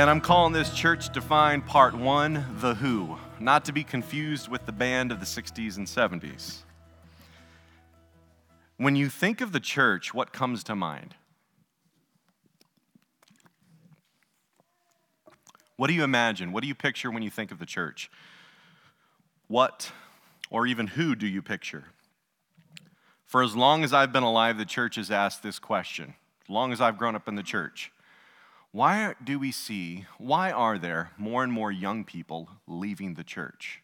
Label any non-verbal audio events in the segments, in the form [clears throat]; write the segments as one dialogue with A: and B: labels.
A: And I'm calling this Church Defined Part 1 The Who, not to be confused with the band of the 60s and 70s. When you think of the church, what comes to mind? What do you imagine? What do you picture when you think of the church? What or even who do you picture? For as long as I've been alive, the church has asked this question. As long as I've grown up in the church, why do we see, why are there more and more young people leaving the church?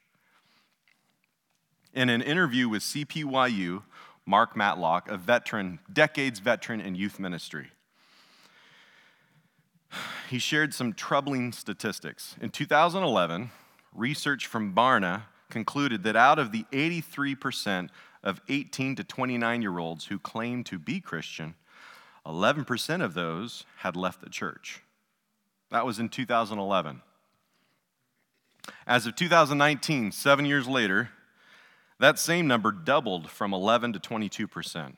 A: In an interview with CPYU, Mark Matlock, a veteran, decades veteran in youth ministry, he shared some troubling statistics. In 2011, research from Barna concluded that out of the 83% of 18 to 29 year olds who claim to be Christian, 11% of those had left the church. That was in 2011. As of 2019, seven years later, that same number doubled from 11 to 22%.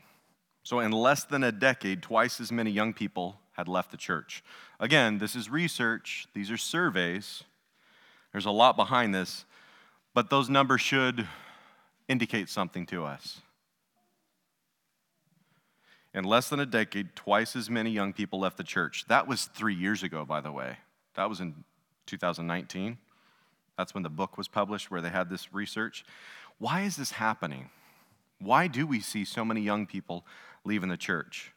A: So, in less than a decade, twice as many young people had left the church. Again, this is research, these are surveys. There's a lot behind this, but those numbers should indicate something to us. In less than a decade, twice as many young people left the church. That was three years ago, by the way. That was in 2019. That's when the book was published where they had this research. Why is this happening? Why do we see so many young people leaving the church?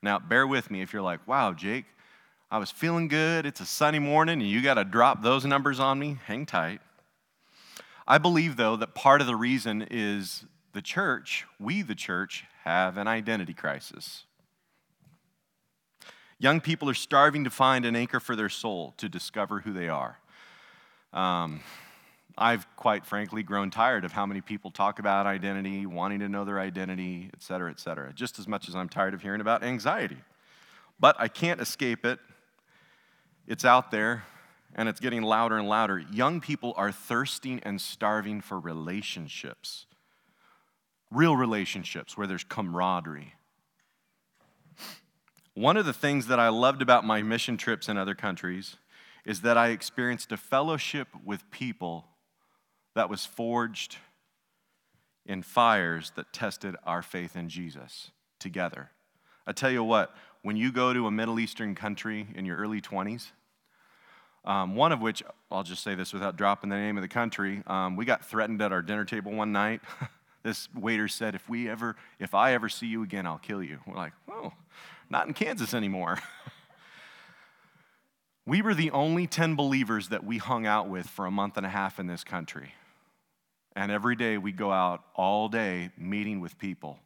A: Now, bear with me if you're like, wow, Jake, I was feeling good. It's a sunny morning, and you got to drop those numbers on me. Hang tight. I believe, though, that part of the reason is the church, we, the church, have an identity crisis. Young people are starving to find an anchor for their soul, to discover who they are. Um, I've quite frankly grown tired of how many people talk about identity, wanting to know their identity, et cetera, et cetera, just as much as I'm tired of hearing about anxiety. But I can't escape it. It's out there and it's getting louder and louder. Young people are thirsting and starving for relationships, real relationships where there's camaraderie. One of the things that I loved about my mission trips in other countries is that I experienced a fellowship with people that was forged in fires that tested our faith in Jesus together. I tell you what, when you go to a Middle Eastern country in your early 20s, um, one of which, I'll just say this without dropping the name of the country, um, we got threatened at our dinner table one night. [laughs] this waiter said, if, we ever, if I ever see you again, I'll kill you. We're like, oh, not in Kansas anymore. [laughs] we were the only 10 believers that we hung out with for a month and a half in this country. And every day we go out all day meeting with people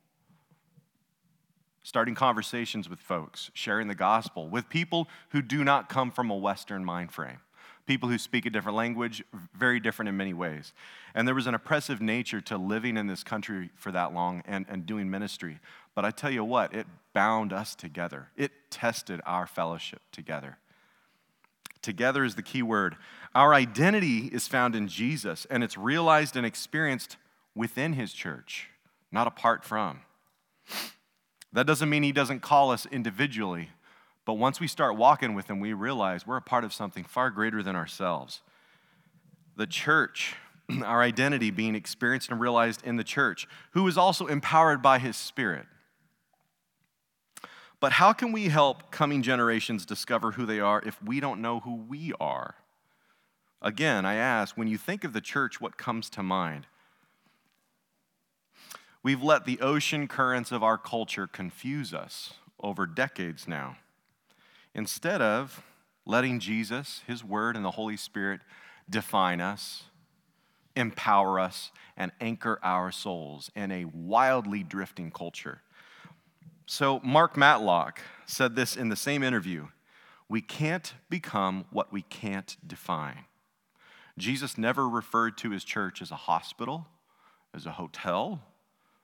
A: starting conversations with folks, sharing the gospel with people who do not come from a Western mind frame, people who speak a different language, very different in many ways. And there was an oppressive nature to living in this country for that long and, and doing ministry. But I tell you what, it bound us together, it tested our fellowship together. Together is the key word. Our identity is found in Jesus, and it's realized and experienced within his church, not apart from. That doesn't mean He doesn't call us individually, but once we start walking with Him, we realize we're a part of something far greater than ourselves. The church, [clears throat] our identity being experienced and realized in the church, who is also empowered by His Spirit. But how can we help coming generations discover who they are if we don't know who we are? Again, I ask, when you think of the church, what comes to mind? We've let the ocean currents of our culture confuse us over decades now. Instead of letting Jesus, His Word, and the Holy Spirit define us, empower us, and anchor our souls in a wildly drifting culture. So, Mark Matlock said this in the same interview We can't become what we can't define. Jesus never referred to his church as a hospital, as a hotel,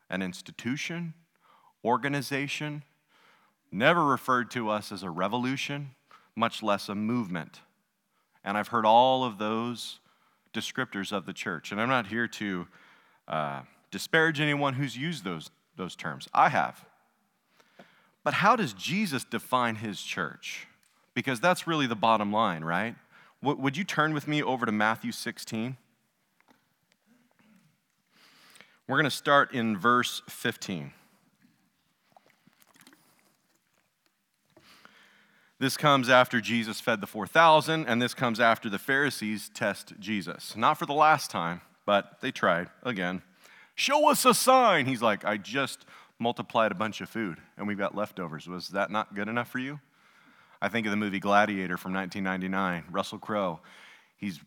A: an institution, organization, never referred to us as a revolution, much less a movement. And I've heard all of those descriptors of the church. And I'm not here to uh, disparage anyone who's used those, those terms. I have. But how does Jesus define his church? because that's really the bottom line, right? Would you turn with me over to Matthew 16? We're going to start in verse 15. This comes after Jesus fed the 4,000, and this comes after the Pharisees test Jesus. Not for the last time, but they tried again. Show us a sign. He's like, I just multiplied a bunch of food, and we've got leftovers. Was that not good enough for you? I think of the movie Gladiator from 1999, Russell Crowe. He's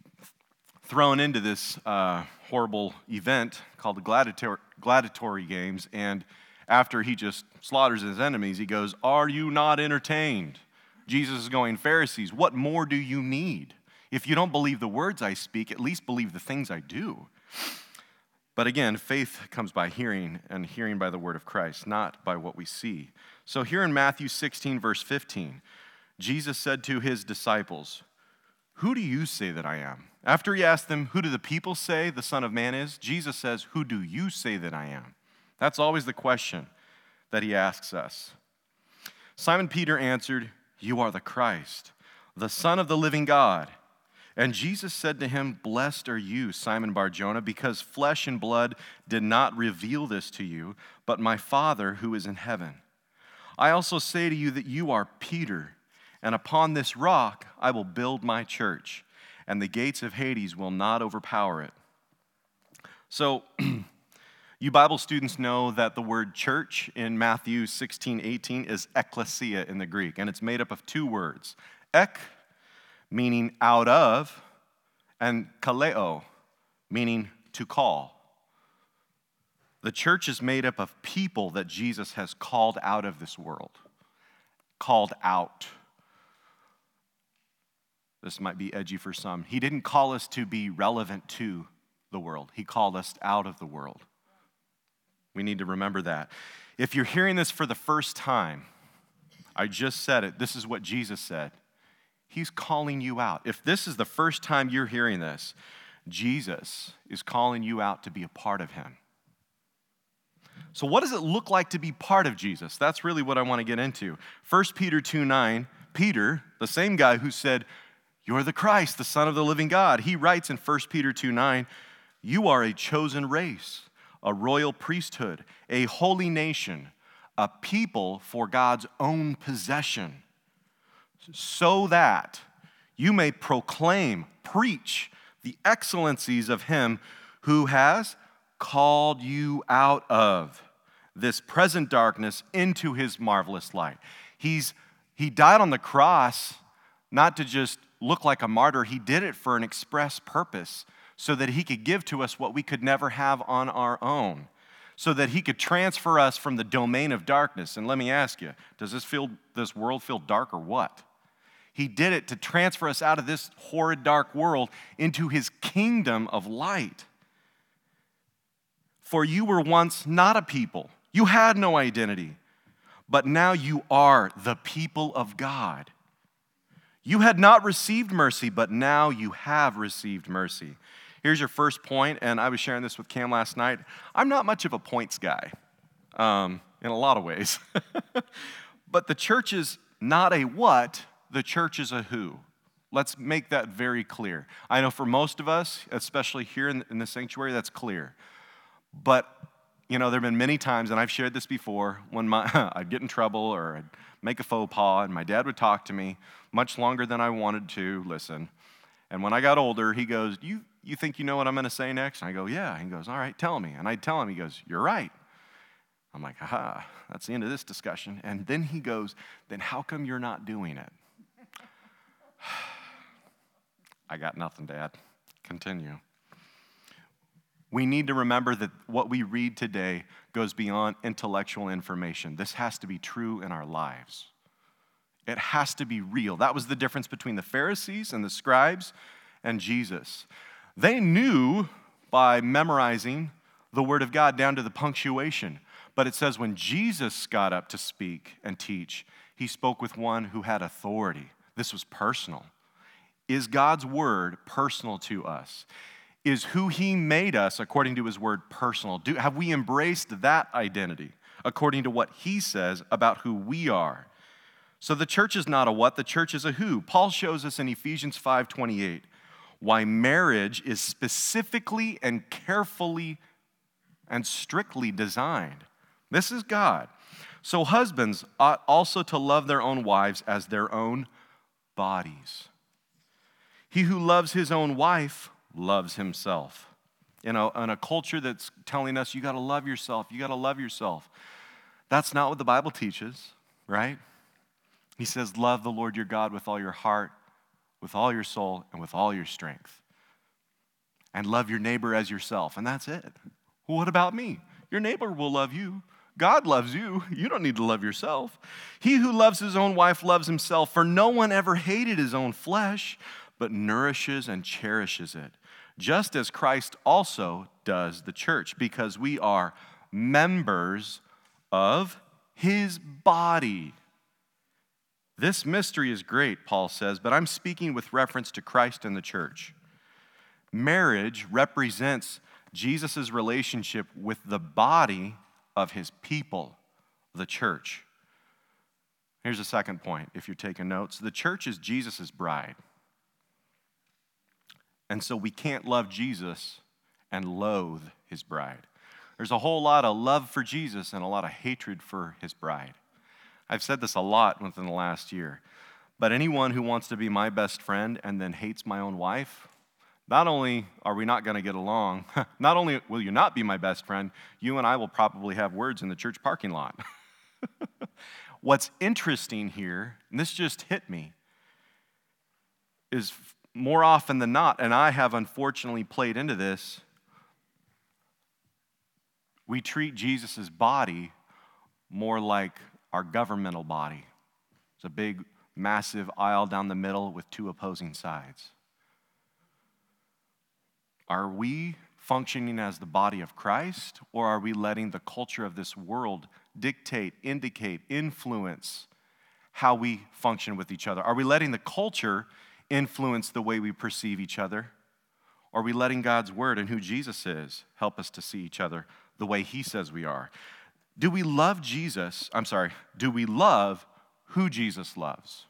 A: thrown into this uh, horrible event called the gladiator, gladiatory games, and after he just slaughters his enemies, he goes, Are you not entertained? Jesus is going, Pharisees, what more do you need? If you don't believe the words I speak, at least believe the things I do. But again, faith comes by hearing, and hearing by the word of Christ, not by what we see. So here in Matthew 16, verse 15, Jesus said to his disciples, Who do you say that I am? After he asked them, Who do the people say the Son of Man is? Jesus says, Who do you say that I am? That's always the question that he asks us. Simon Peter answered, you are the Christ, the Son of the living God. And Jesus said to him, Blessed are you, Simon Bar Jonah, because flesh and blood did not reveal this to you, but my Father who is in heaven. I also say to you that you are Peter, and upon this rock I will build my church, and the gates of Hades will not overpower it. So, [clears throat] You Bible students know that the word church in Matthew 16, 18 is ecclesia in the Greek, and it's made up of two words ek, meaning out of, and kaleo, meaning to call. The church is made up of people that Jesus has called out of this world, called out. This might be edgy for some. He didn't call us to be relevant to the world, He called us out of the world. We need to remember that. If you're hearing this for the first time, I just said it. This is what Jesus said. He's calling you out. If this is the first time you're hearing this, Jesus is calling you out to be a part of Him. So, what does it look like to be part of Jesus? That's really what I want to get into. 1 Peter 2 9, Peter, the same guy who said, You're the Christ, the Son of the living God, he writes in 1 Peter 2 9, You are a chosen race a royal priesthood, a holy nation, a people for God's own possession, so that you may proclaim, preach the excellencies of Him who has called you out of this present darkness into His marvelous light. He's, he died on the cross not to just look like a martyr, He did it for an express purpose so that he could give to us what we could never have on our own, so that he could transfer us from the domain of darkness. And let me ask you, does this, feel, this world feel dark or what? He did it to transfer us out of this horrid dark world into his kingdom of light. For you were once not a people, you had no identity, but now you are the people of God. You had not received mercy, but now you have received mercy. Here's your first point, and I was sharing this with Cam last night. I'm not much of a points guy um, in a lot of ways. [laughs] but the church is not a what, the church is a who. Let's make that very clear. I know for most of us, especially here in, the sanctuary, that's clear. But, you know, there have been many times, and I've shared this before, when my, [laughs] I'd get in trouble or I'd make a faux pas, and my dad would talk to me much longer than I wanted to listen. And when I got older, he goes, You, you think you know what I'm going to say next? And I go, Yeah. He goes, All right, tell me. And I tell him, he goes, You're right. I'm like, Aha, that's the end of this discussion. And then he goes, Then how come you're not doing it? [sighs] I got nothing, Dad. Continue. We need to remember that what we read today goes beyond intellectual information. This has to be true in our lives. It has to be real. That was the difference between the Pharisees and the scribes and Jesus. They knew by memorizing the Word of God down to the punctuation. But it says when Jesus got up to speak and teach, he spoke with one who had authority. This was personal. Is God's Word personal to us? Is who He made us, according to His Word, personal? Do, have we embraced that identity according to what He says about who we are? So the church is not a what, the church is a who. Paul shows us in Ephesians 5:28 why marriage is specifically and carefully and strictly designed. This is God. So husbands ought also to love their own wives as their own bodies. He who loves his own wife loves himself. In a, in a culture that's telling us you got to love yourself, you got to love yourself. That's not what the Bible teaches, right? He says, Love the Lord your God with all your heart, with all your soul, and with all your strength. And love your neighbor as yourself. And that's it. What about me? Your neighbor will love you. God loves you. [laughs] You don't need to love yourself. He who loves his own wife loves himself, for no one ever hated his own flesh, but nourishes and cherishes it, just as Christ also does the church, because we are members of his body. This mystery is great, Paul says, but I'm speaking with reference to Christ and the church. Marriage represents Jesus' relationship with the body of his people, the church. Here's a second point if you're taking notes the church is Jesus' bride. And so we can't love Jesus and loathe his bride. There's a whole lot of love for Jesus and a lot of hatred for his bride. I've said this a lot within the last year. But anyone who wants to be my best friend and then hates my own wife, not only are we not going to get along, [laughs] not only will you not be my best friend, you and I will probably have words in the church parking lot. [laughs] What's interesting here, and this just hit me, is more often than not, and I have unfortunately played into this, we treat Jesus' body more like our governmental body. It's a big, massive aisle down the middle with two opposing sides. Are we functioning as the body of Christ, or are we letting the culture of this world dictate, indicate, influence how we function with each other? Are we letting the culture influence the way we perceive each other? Are we letting God's word and who Jesus is help us to see each other the way he says we are? Do we love Jesus? I'm sorry, do we love who Jesus loves?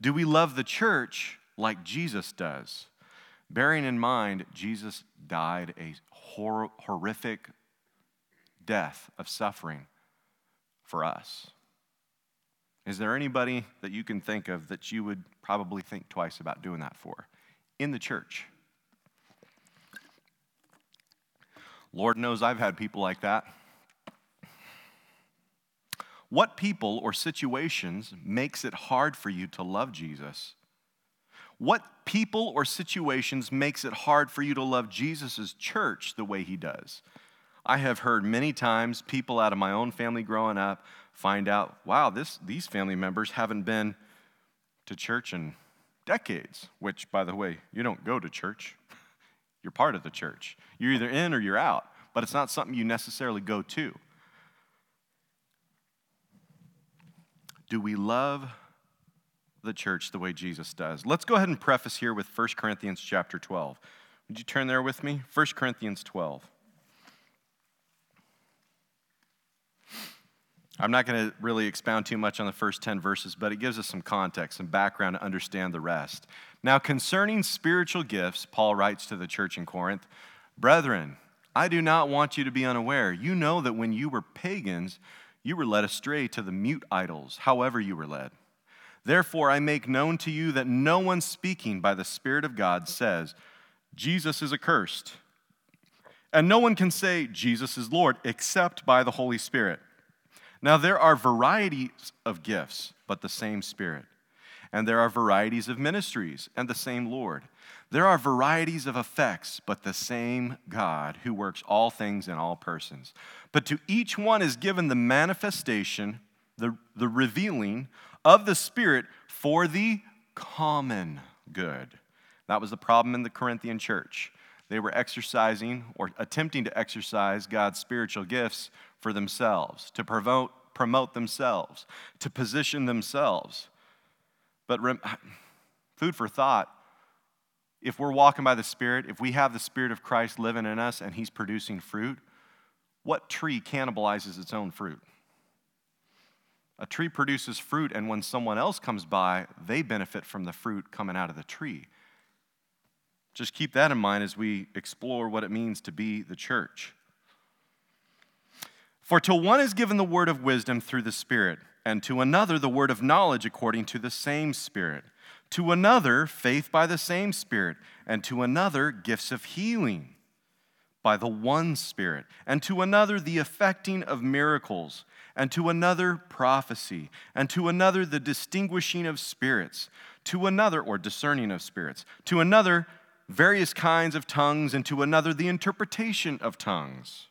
A: Do we love the church like Jesus does? Bearing in mind, Jesus died a hor- horrific death of suffering for us. Is there anybody that you can think of that you would probably think twice about doing that for in the church? Lord knows I've had people like that. What people or situations makes it hard for you to love Jesus? What people or situations makes it hard for you to love Jesus' church the way he does? I have heard many times people out of my own family growing up find out, wow, this, these family members haven't been to church in decades, which, by the way, you don't go to church. [laughs] You're part of the church. You're either in or you're out, but it's not something you necessarily go to. Do we love the church the way Jesus does? Let's go ahead and preface here with 1 Corinthians chapter 12. Would you turn there with me? 1 Corinthians 12. I'm not going to really expound too much on the first 10 verses, but it gives us some context and background to understand the rest. Now, concerning spiritual gifts, Paul writes to the church in Corinth Brethren, I do not want you to be unaware. You know that when you were pagans, you were led astray to the mute idols, however, you were led. Therefore, I make known to you that no one speaking by the Spirit of God says, Jesus is accursed. And no one can say, Jesus is Lord, except by the Holy Spirit. Now, there are varieties of gifts, but the same Spirit. And there are varieties of ministries, and the same Lord. There are varieties of effects, but the same God who works all things in all persons. But to each one is given the manifestation, the, the revealing of the Spirit for the common good. That was the problem in the Corinthian church. They were exercising or attempting to exercise God's spiritual gifts for themselves, to promote, promote themselves, to position themselves. But rem- [sighs] food for thought if we're walking by the Spirit, if we have the Spirit of Christ living in us and He's producing fruit, what tree cannibalizes its own fruit? A tree produces fruit, and when someone else comes by, they benefit from the fruit coming out of the tree. Just keep that in mind as we explore what it means to be the church. For to one is given the word of wisdom through the Spirit, and to another the word of knowledge according to the same Spirit, to another faith by the same Spirit, and to another gifts of healing by the one Spirit, and to another the effecting of miracles, and to another prophecy, and to another the distinguishing of spirits, to another, or discerning of spirits, to another various kinds of tongues, and to another the interpretation of tongues.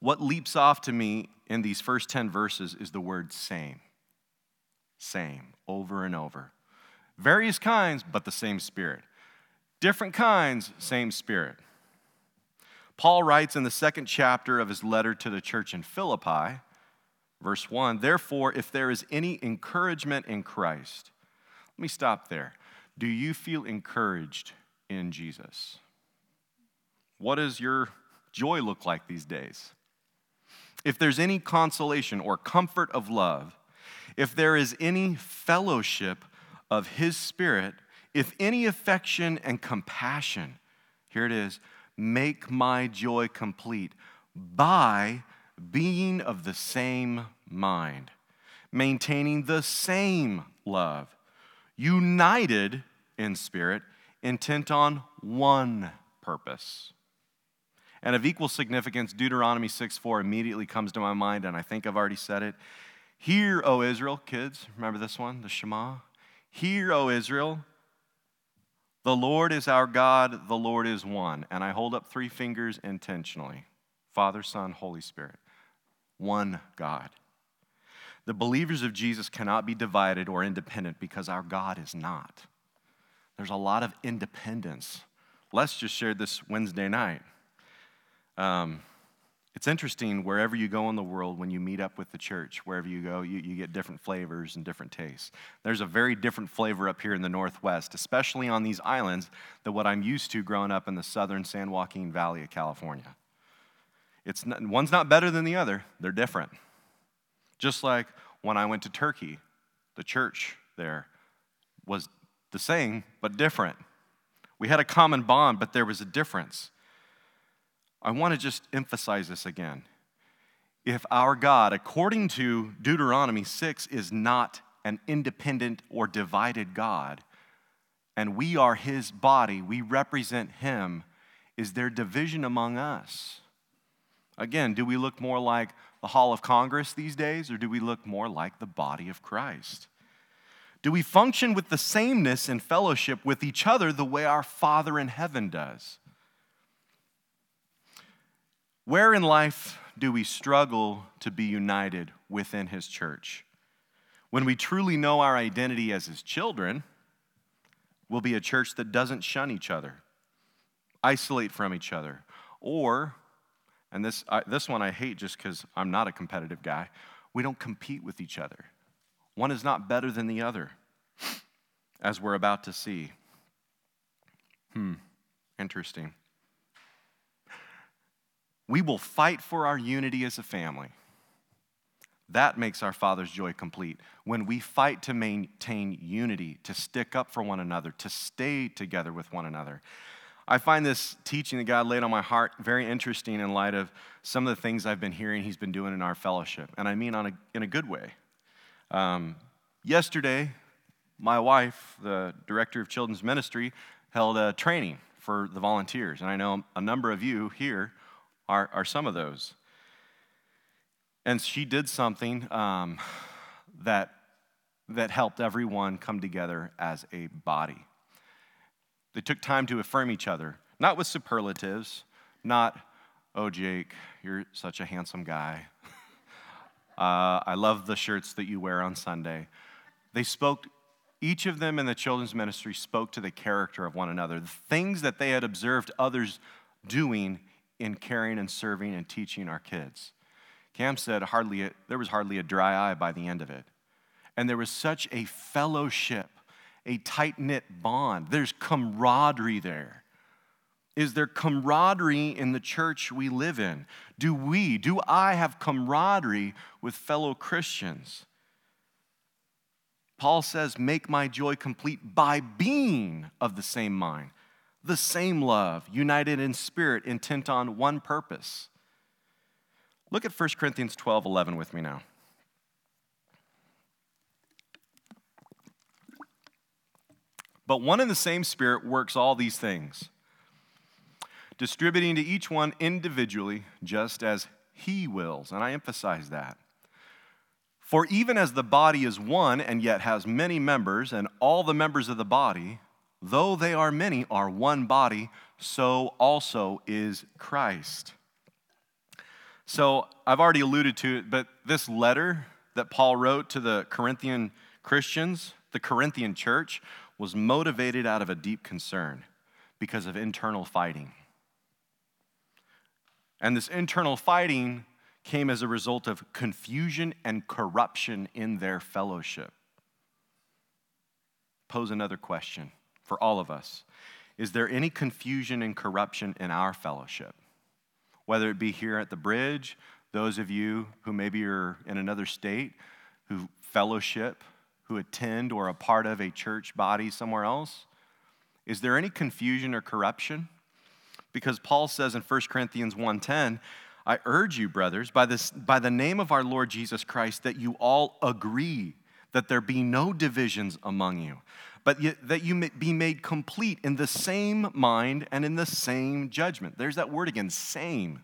A: What leaps off to me in these first 10 verses is the word same. Same, over and over. Various kinds, but the same Spirit. Different kinds, same Spirit. Paul writes in the second chapter of his letter to the church in Philippi, verse 1 Therefore, if there is any encouragement in Christ, let me stop there. Do you feel encouraged in Jesus? What does your joy look like these days? If there's any consolation or comfort of love, if there is any fellowship of His Spirit, if any affection and compassion, here it is, make my joy complete by being of the same mind, maintaining the same love, united in spirit, intent on one purpose. And of equal significance, Deuteronomy 6 4 immediately comes to my mind, and I think I've already said it. Hear, O Israel, kids, remember this one, the Shema? Hear, O Israel, the Lord is our God, the Lord is one. And I hold up three fingers intentionally Father, Son, Holy Spirit. One God. The believers of Jesus cannot be divided or independent because our God is not. There's a lot of independence. Les just shared this Wednesday night. Um, it's interesting wherever you go in the world when you meet up with the church wherever you go you, you get different flavors and different tastes. There's a very different flavor up here in the northwest especially on these islands than what i'm used to growing up in the southern san joaquin valley of california. It's not, one's not better than the other they're different. Just like when i went to turkey the church there was the same but different. We had a common bond but there was a difference I want to just emphasize this again. If our God, according to Deuteronomy 6, is not an independent or divided God, and we are his body, we represent him, is there division among us? Again, do we look more like the Hall of Congress these days, or do we look more like the body of Christ? Do we function with the sameness and fellowship with each other the way our Father in heaven does? Where in life do we struggle to be united within His church? When we truly know our identity as His children, we'll be a church that doesn't shun each other, isolate from each other, or, and this, I, this one I hate just because I'm not a competitive guy, we don't compete with each other. One is not better than the other, as we're about to see. Hmm, interesting. We will fight for our unity as a family. That makes our Father's joy complete. When we fight to maintain unity, to stick up for one another, to stay together with one another. I find this teaching that God laid on my heart very interesting in light of some of the things I've been hearing He's been doing in our fellowship, and I mean a, in a good way. Um, yesterday, my wife, the director of children's ministry, held a training for the volunteers, and I know a number of you here are, are some of those. And she did something um, that, that helped everyone come together as a body. They took time to affirm each other, not with superlatives, not, oh, Jake, you're such a handsome guy. [laughs] uh, I love the shirts that you wear on Sunday. They spoke, each of them in the children's ministry spoke to the character of one another, the things that they had observed others doing in caring and serving and teaching our kids. Cam said hardly a, there was hardly a dry eye by the end of it. And there was such a fellowship, a tight knit bond. There's camaraderie there. Is there camaraderie in the church we live in? Do we, do I have camaraderie with fellow Christians? Paul says, Make my joy complete by being of the same mind, the same love, united in spirit, intent on one purpose. Look at 1 Corinthians 12 11 with me now. But one and the same Spirit works all these things, distributing to each one individually just as He wills. And I emphasize that. For even as the body is one and yet has many members, and all the members of the body, though they are many, are one body, so also is Christ. So I've already alluded to it, but this letter that Paul wrote to the Corinthian Christians, the Corinthian church, was motivated out of a deep concern because of internal fighting. And this internal fighting came as a result of confusion and corruption in their fellowship. Pose another question for all of us Is there any confusion and corruption in our fellowship? Whether it be here at the bridge, those of you who maybe are in another state who fellowship, who attend or a part of a church body somewhere else? Is there any confusion or corruption? Because Paul says in 1 Corinthians 1:10, I urge you, brothers, by, this, by the name of our Lord Jesus Christ, that you all agree, that there be no divisions among you, but that you be made complete in the same mind and in the same judgment. There's that word again, same.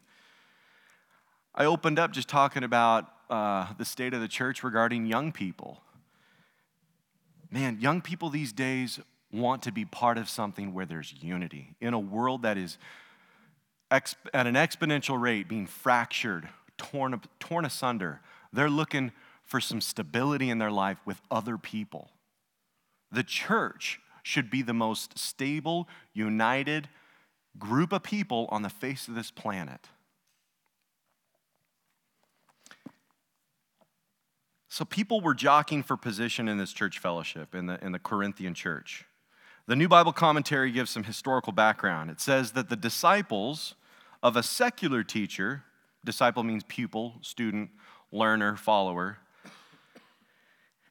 A: I opened up just talking about uh, the state of the church regarding young people. Man, young people these days want to be part of something where there's unity in a world that is at an exponential rate being fractured, torn, torn asunder. They're looking for some stability in their life with other people. The church should be the most stable, united group of people on the face of this planet. So people were jockeying for position in this church fellowship, in the, in the Corinthian church. The New Bible Commentary gives some historical background. It says that the disciples of a secular teacher, disciple means pupil, student, learner, follower,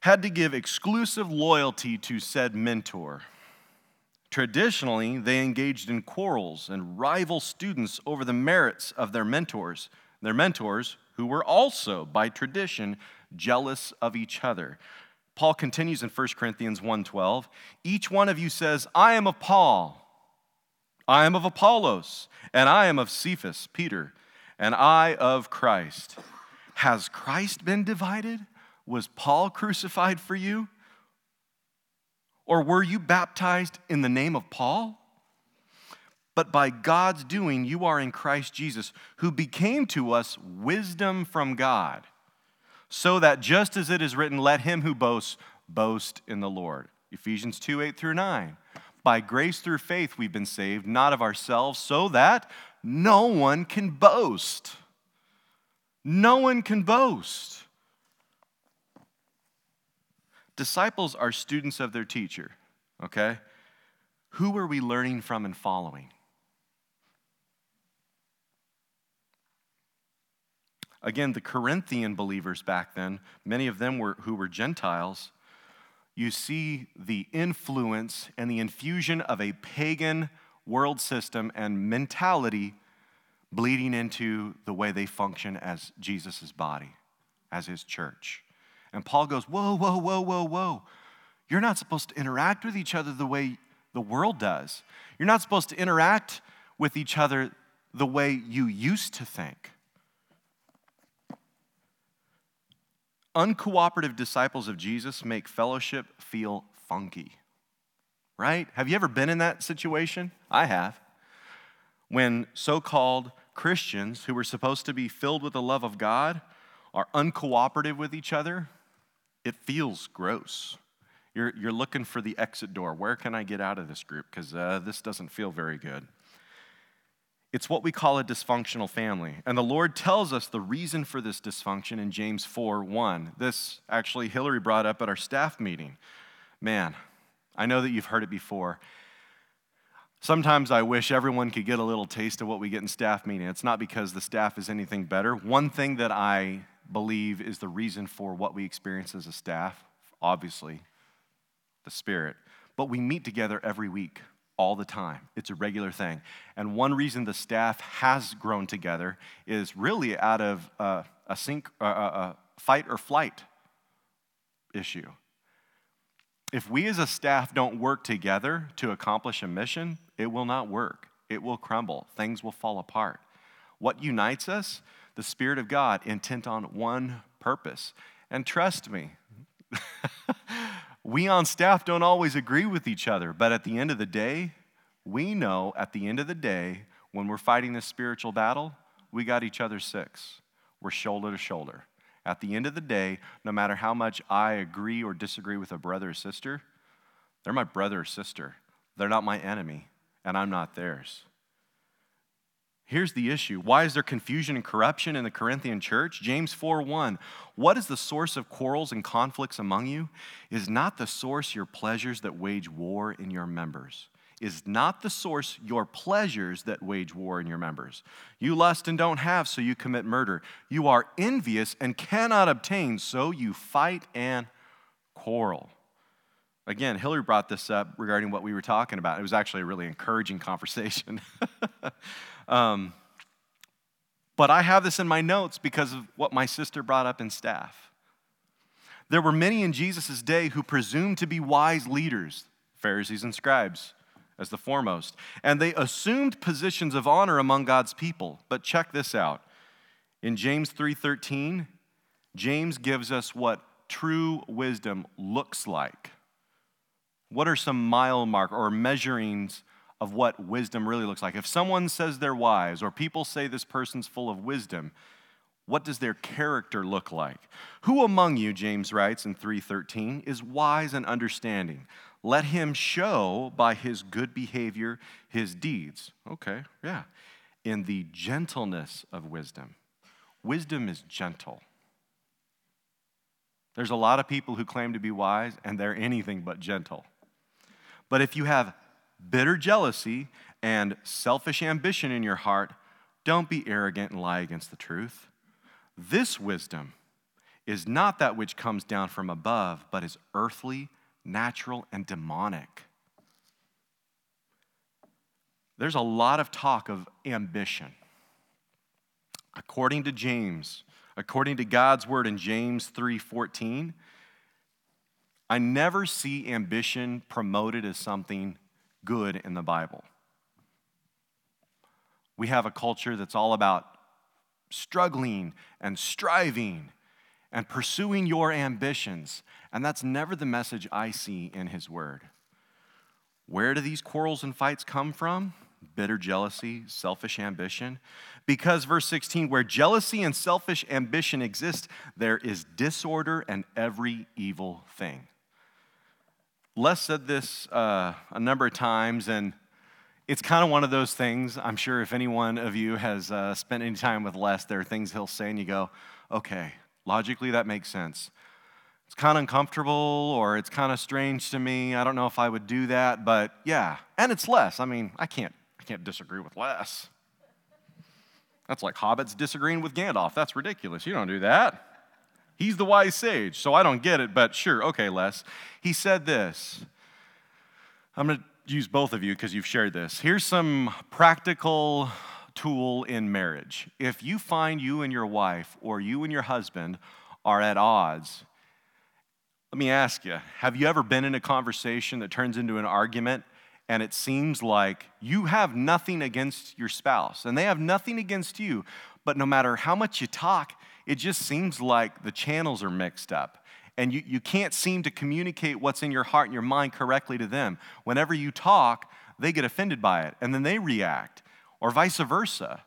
A: had to give exclusive loyalty to said mentor. Traditionally, they engaged in quarrels and rival students over the merits of their mentors, their mentors who were also, by tradition, jealous of each other. Paul continues in 1 Corinthians 1:12, each one of you says, "I am of Paul, I am of Apollos, and I am of Cephas, Peter, and I of Christ." Has Christ been divided? Was Paul crucified for you? Or were you baptized in the name of Paul? But by God's doing, you are in Christ Jesus, who became to us wisdom from God so that just as it is written, let him who boasts boast in the Lord. Ephesians 2 8 through 9. By grace through faith we've been saved, not of ourselves, so that no one can boast. No one can boast. Disciples are students of their teacher, okay? Who are we learning from and following? Again, the Corinthian believers back then, many of them were, who were Gentiles, you see the influence and the infusion of a pagan world system and mentality bleeding into the way they function as Jesus' body, as his church. And Paul goes, Whoa, whoa, whoa, whoa, whoa. You're not supposed to interact with each other the way the world does. You're not supposed to interact with each other the way you used to think. uncooperative disciples of Jesus make fellowship feel funky, right? Have you ever been in that situation? I have. When so called Christians who were supposed to be filled with the love of God are uncooperative with each other, it feels gross. You're, you're looking for the exit door. Where can I get out of this group? Because uh, this doesn't feel very good. It's what we call a dysfunctional family. And the Lord tells us the reason for this dysfunction in James 4 1. This actually Hillary brought up at our staff meeting. Man, I know that you've heard it before. Sometimes I wish everyone could get a little taste of what we get in staff meeting. It's not because the staff is anything better. One thing that I believe is the reason for what we experience as a staff, obviously, the Spirit. But we meet together every week, all the time. It's a regular thing. And one reason the staff has grown together is really out of a, sink, a fight or flight issue. If we as a staff don't work together to accomplish a mission, it will not work. It will crumble. Things will fall apart. What unites us? The Spirit of God, intent on one purpose. And trust me, [laughs] we on staff don't always agree with each other, but at the end of the day, we know at the end of the day, when we're fighting this spiritual battle, we got each other six. We're shoulder to shoulder. At the end of the day, no matter how much I agree or disagree with a brother or sister, they're my brother or sister. They're not my enemy, and I'm not theirs. Here's the issue. Why is there confusion and corruption in the Corinthian church? James 4 1. What is the source of quarrels and conflicts among you? Is not the source your pleasures that wage war in your members? is not the source your pleasures that wage war in your members. You lust and don't have, so you commit murder. You are envious and cannot obtain, so you fight and quarrel. Again, Hillary brought this up regarding what we were talking about. It was actually a really encouraging [laughs] conversation. [laughs] um, but I have this in my notes because of what my sister brought up in staff. There were many in Jesus' day who presumed to be wise leaders, Pharisees and scribes as the foremost. And they assumed positions of honor among God's people. But check this out. In James 3:13, James gives us what true wisdom looks like. What are some mile mark or measurings of what wisdom really looks like? If someone says they're wise or people say this person's full of wisdom, what does their character look like? Who among you, James writes in 3:13, is wise and understanding? Let him show by his good behavior his deeds. Okay, yeah. In the gentleness of wisdom. Wisdom is gentle. There's a lot of people who claim to be wise and they're anything but gentle. But if you have bitter jealousy and selfish ambition in your heart, don't be arrogant and lie against the truth. This wisdom is not that which comes down from above, but is earthly natural, and demonic. There's a lot of talk of ambition. According to James, according to God's word in James 3:14, I never see ambition promoted as something good in the Bible. We have a culture that's all about struggling and striving and pursuing your ambitions. And that's never the message I see in His Word. Where do these quarrels and fights come from? Bitter jealousy, selfish ambition. Because, verse 16, where jealousy and selfish ambition exist, there is disorder and every evil thing. Les said this uh, a number of times, and it's kind of one of those things. I'm sure if any one of you has uh, spent any time with Les, there are things he'll say, and you go, okay, Logically, that makes sense. It's kind of uncomfortable or it's kind of strange to me. I don't know if I would do that, but yeah. And it's Les. I mean, I can't, I can't disagree with Les. That's like hobbits disagreeing with Gandalf. That's ridiculous. You don't do that. He's the wise sage, so I don't get it, but sure, okay, Les. He said this. I'm going to use both of you because you've shared this. Here's some practical tool in marriage. If you find you and your wife or you and your husband are at odds, let me ask you have you ever been in a conversation that turns into an argument and it seems like you have nothing against your spouse and they have nothing against you, but no matter how much you talk, it just seems like the channels are mixed up and you, you can't seem to communicate what's in your heart and your mind correctly to them. Whenever you talk, they get offended by it and then they react or vice versa.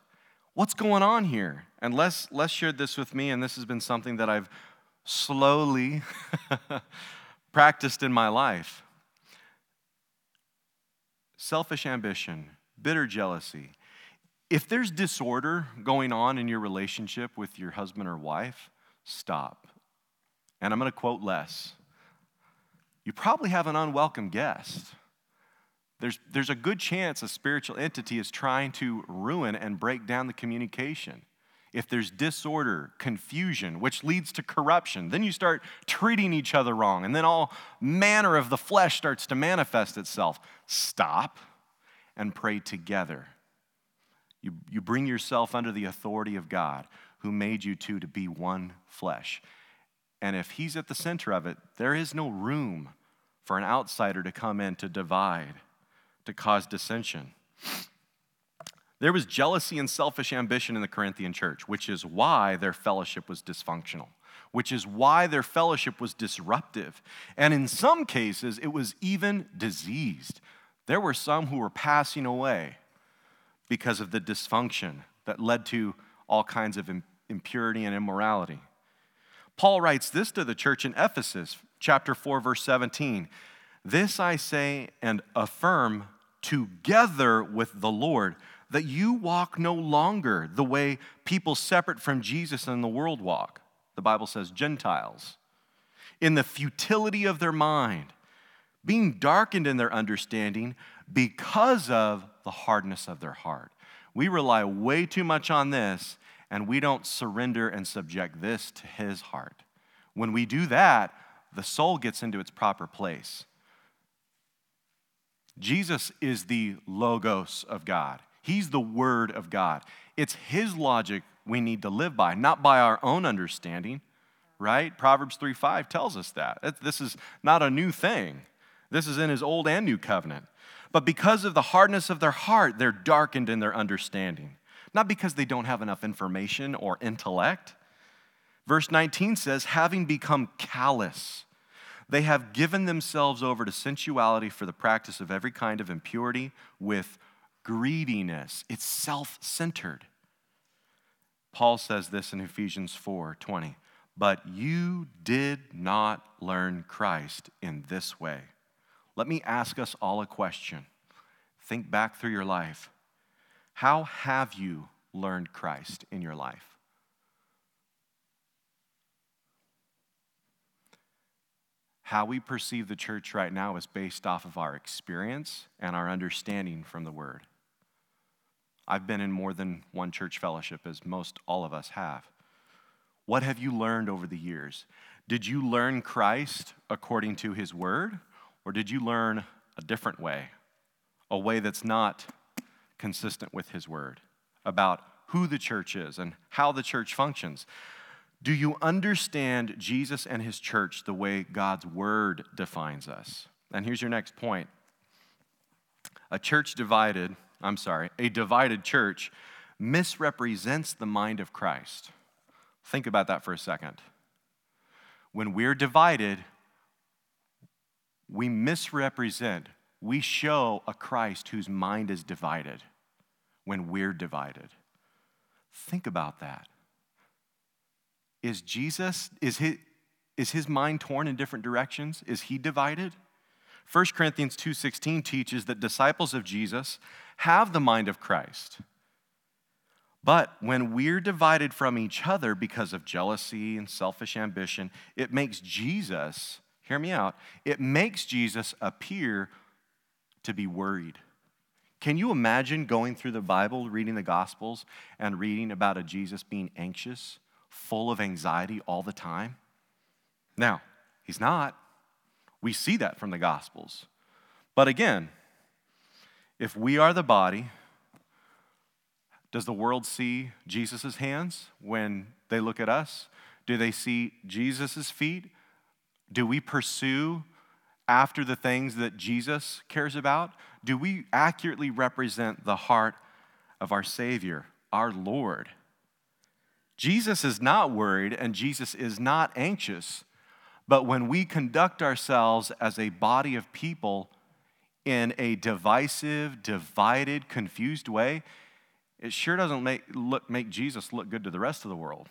A: What's going on here? And Les, Les shared this with me, and this has been something that I've slowly [laughs] practiced in my life. Selfish ambition, bitter jealousy. If there's disorder going on in your relationship with your husband or wife, stop. And I'm going to quote Les. You probably have an unwelcome guest there's, there's a good chance a spiritual entity is trying to ruin and break down the communication. If there's disorder, confusion, which leads to corruption, then you start treating each other wrong, and then all manner of the flesh starts to manifest itself. Stop and pray together. You, you bring yourself under the authority of God, who made you two to be one flesh. And if He's at the center of it, there is no room for an outsider to come in to divide, to cause dissension. There was jealousy and selfish ambition in the Corinthian church, which is why their fellowship was dysfunctional, which is why their fellowship was disruptive. And in some cases, it was even diseased. There were some who were passing away because of the dysfunction that led to all kinds of impurity and immorality. Paul writes this to the church in Ephesus, chapter 4, verse 17. This I say and affirm together with the Lord that you walk no longer the way people separate from Jesus and the world walk. The Bible says Gentiles. In the futility of their mind, being darkened in their understanding because of the hardness of their heart. We rely way too much on this, and we don't surrender and subject this to His heart. When we do that, the soul gets into its proper place. Jesus is the Logos of God. He's the Word of God. It's His logic we need to live by, not by our own understanding, right? Proverbs 3 5 tells us that. This is not a new thing. This is in His Old and New Covenant. But because of the hardness of their heart, they're darkened in their understanding. Not because they don't have enough information or intellect. Verse 19 says, having become callous, they have given themselves over to sensuality for the practice of every kind of impurity with greediness. It's self centered. Paul says this in Ephesians 4 20. But you did not learn Christ in this way. Let me ask us all a question. Think back through your life. How have you learned Christ in your life? How we perceive the church right now is based off of our experience and our understanding from the Word. I've been in more than one church fellowship, as most all of us have. What have you learned over the years? Did you learn Christ according to His Word, or did you learn a different way? A way that's not consistent with His Word about who the church is and how the church functions. Do you understand Jesus and his church the way God's word defines us? And here's your next point. A church divided, I'm sorry, a divided church misrepresents the mind of Christ. Think about that for a second. When we're divided, we misrepresent, we show a Christ whose mind is divided when we're divided. Think about that. Is Jesus, is his, is his mind torn in different directions? Is he divided? 1 Corinthians 2:16 teaches that disciples of Jesus have the mind of Christ. But when we're divided from each other because of jealousy and selfish ambition, it makes Jesus, hear me out, it makes Jesus appear to be worried. Can you imagine going through the Bible, reading the Gospels, and reading about a Jesus being anxious? full of anxiety all the time? Now, he's not. We see that from the Gospels. But again, if we are the body, does the world see Jesus' hands when they look at us? Do they see Jesus' feet? Do we pursue after the things that Jesus cares about? Do we accurately represent the heart of our Savior, our Lord? Jesus is not worried and Jesus is not anxious. But when we conduct ourselves as a body of people in a divisive, divided, confused way, it sure doesn't make, look, make Jesus look good to the rest of the world.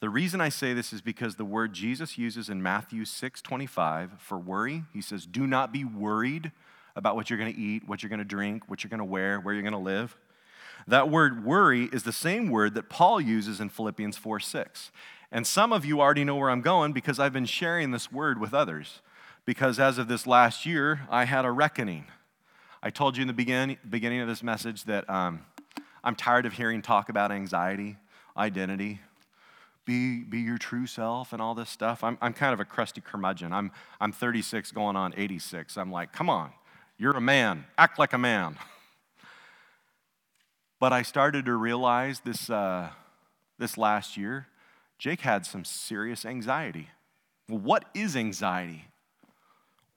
A: The reason I say this is because the word Jesus uses in Matthew 6 25 for worry, he says, Do not be worried about what you're going to eat, what you're going to drink, what you're going to wear, where you're going to live. That word worry is the same word that Paul uses in Philippians 4 6. And some of you already know where I'm going because I've been sharing this word with others. Because as of this last year, I had a reckoning. I told you in the beginning, beginning of this message that um, I'm tired of hearing talk about anxiety, identity, be, be your true self, and all this stuff. I'm, I'm kind of a crusty curmudgeon. I'm, I'm 36 going on 86. I'm like, come on, you're a man, act like a man. [laughs] But I started to realize this, uh, this last year, Jake had some serious anxiety. Well, what is anxiety?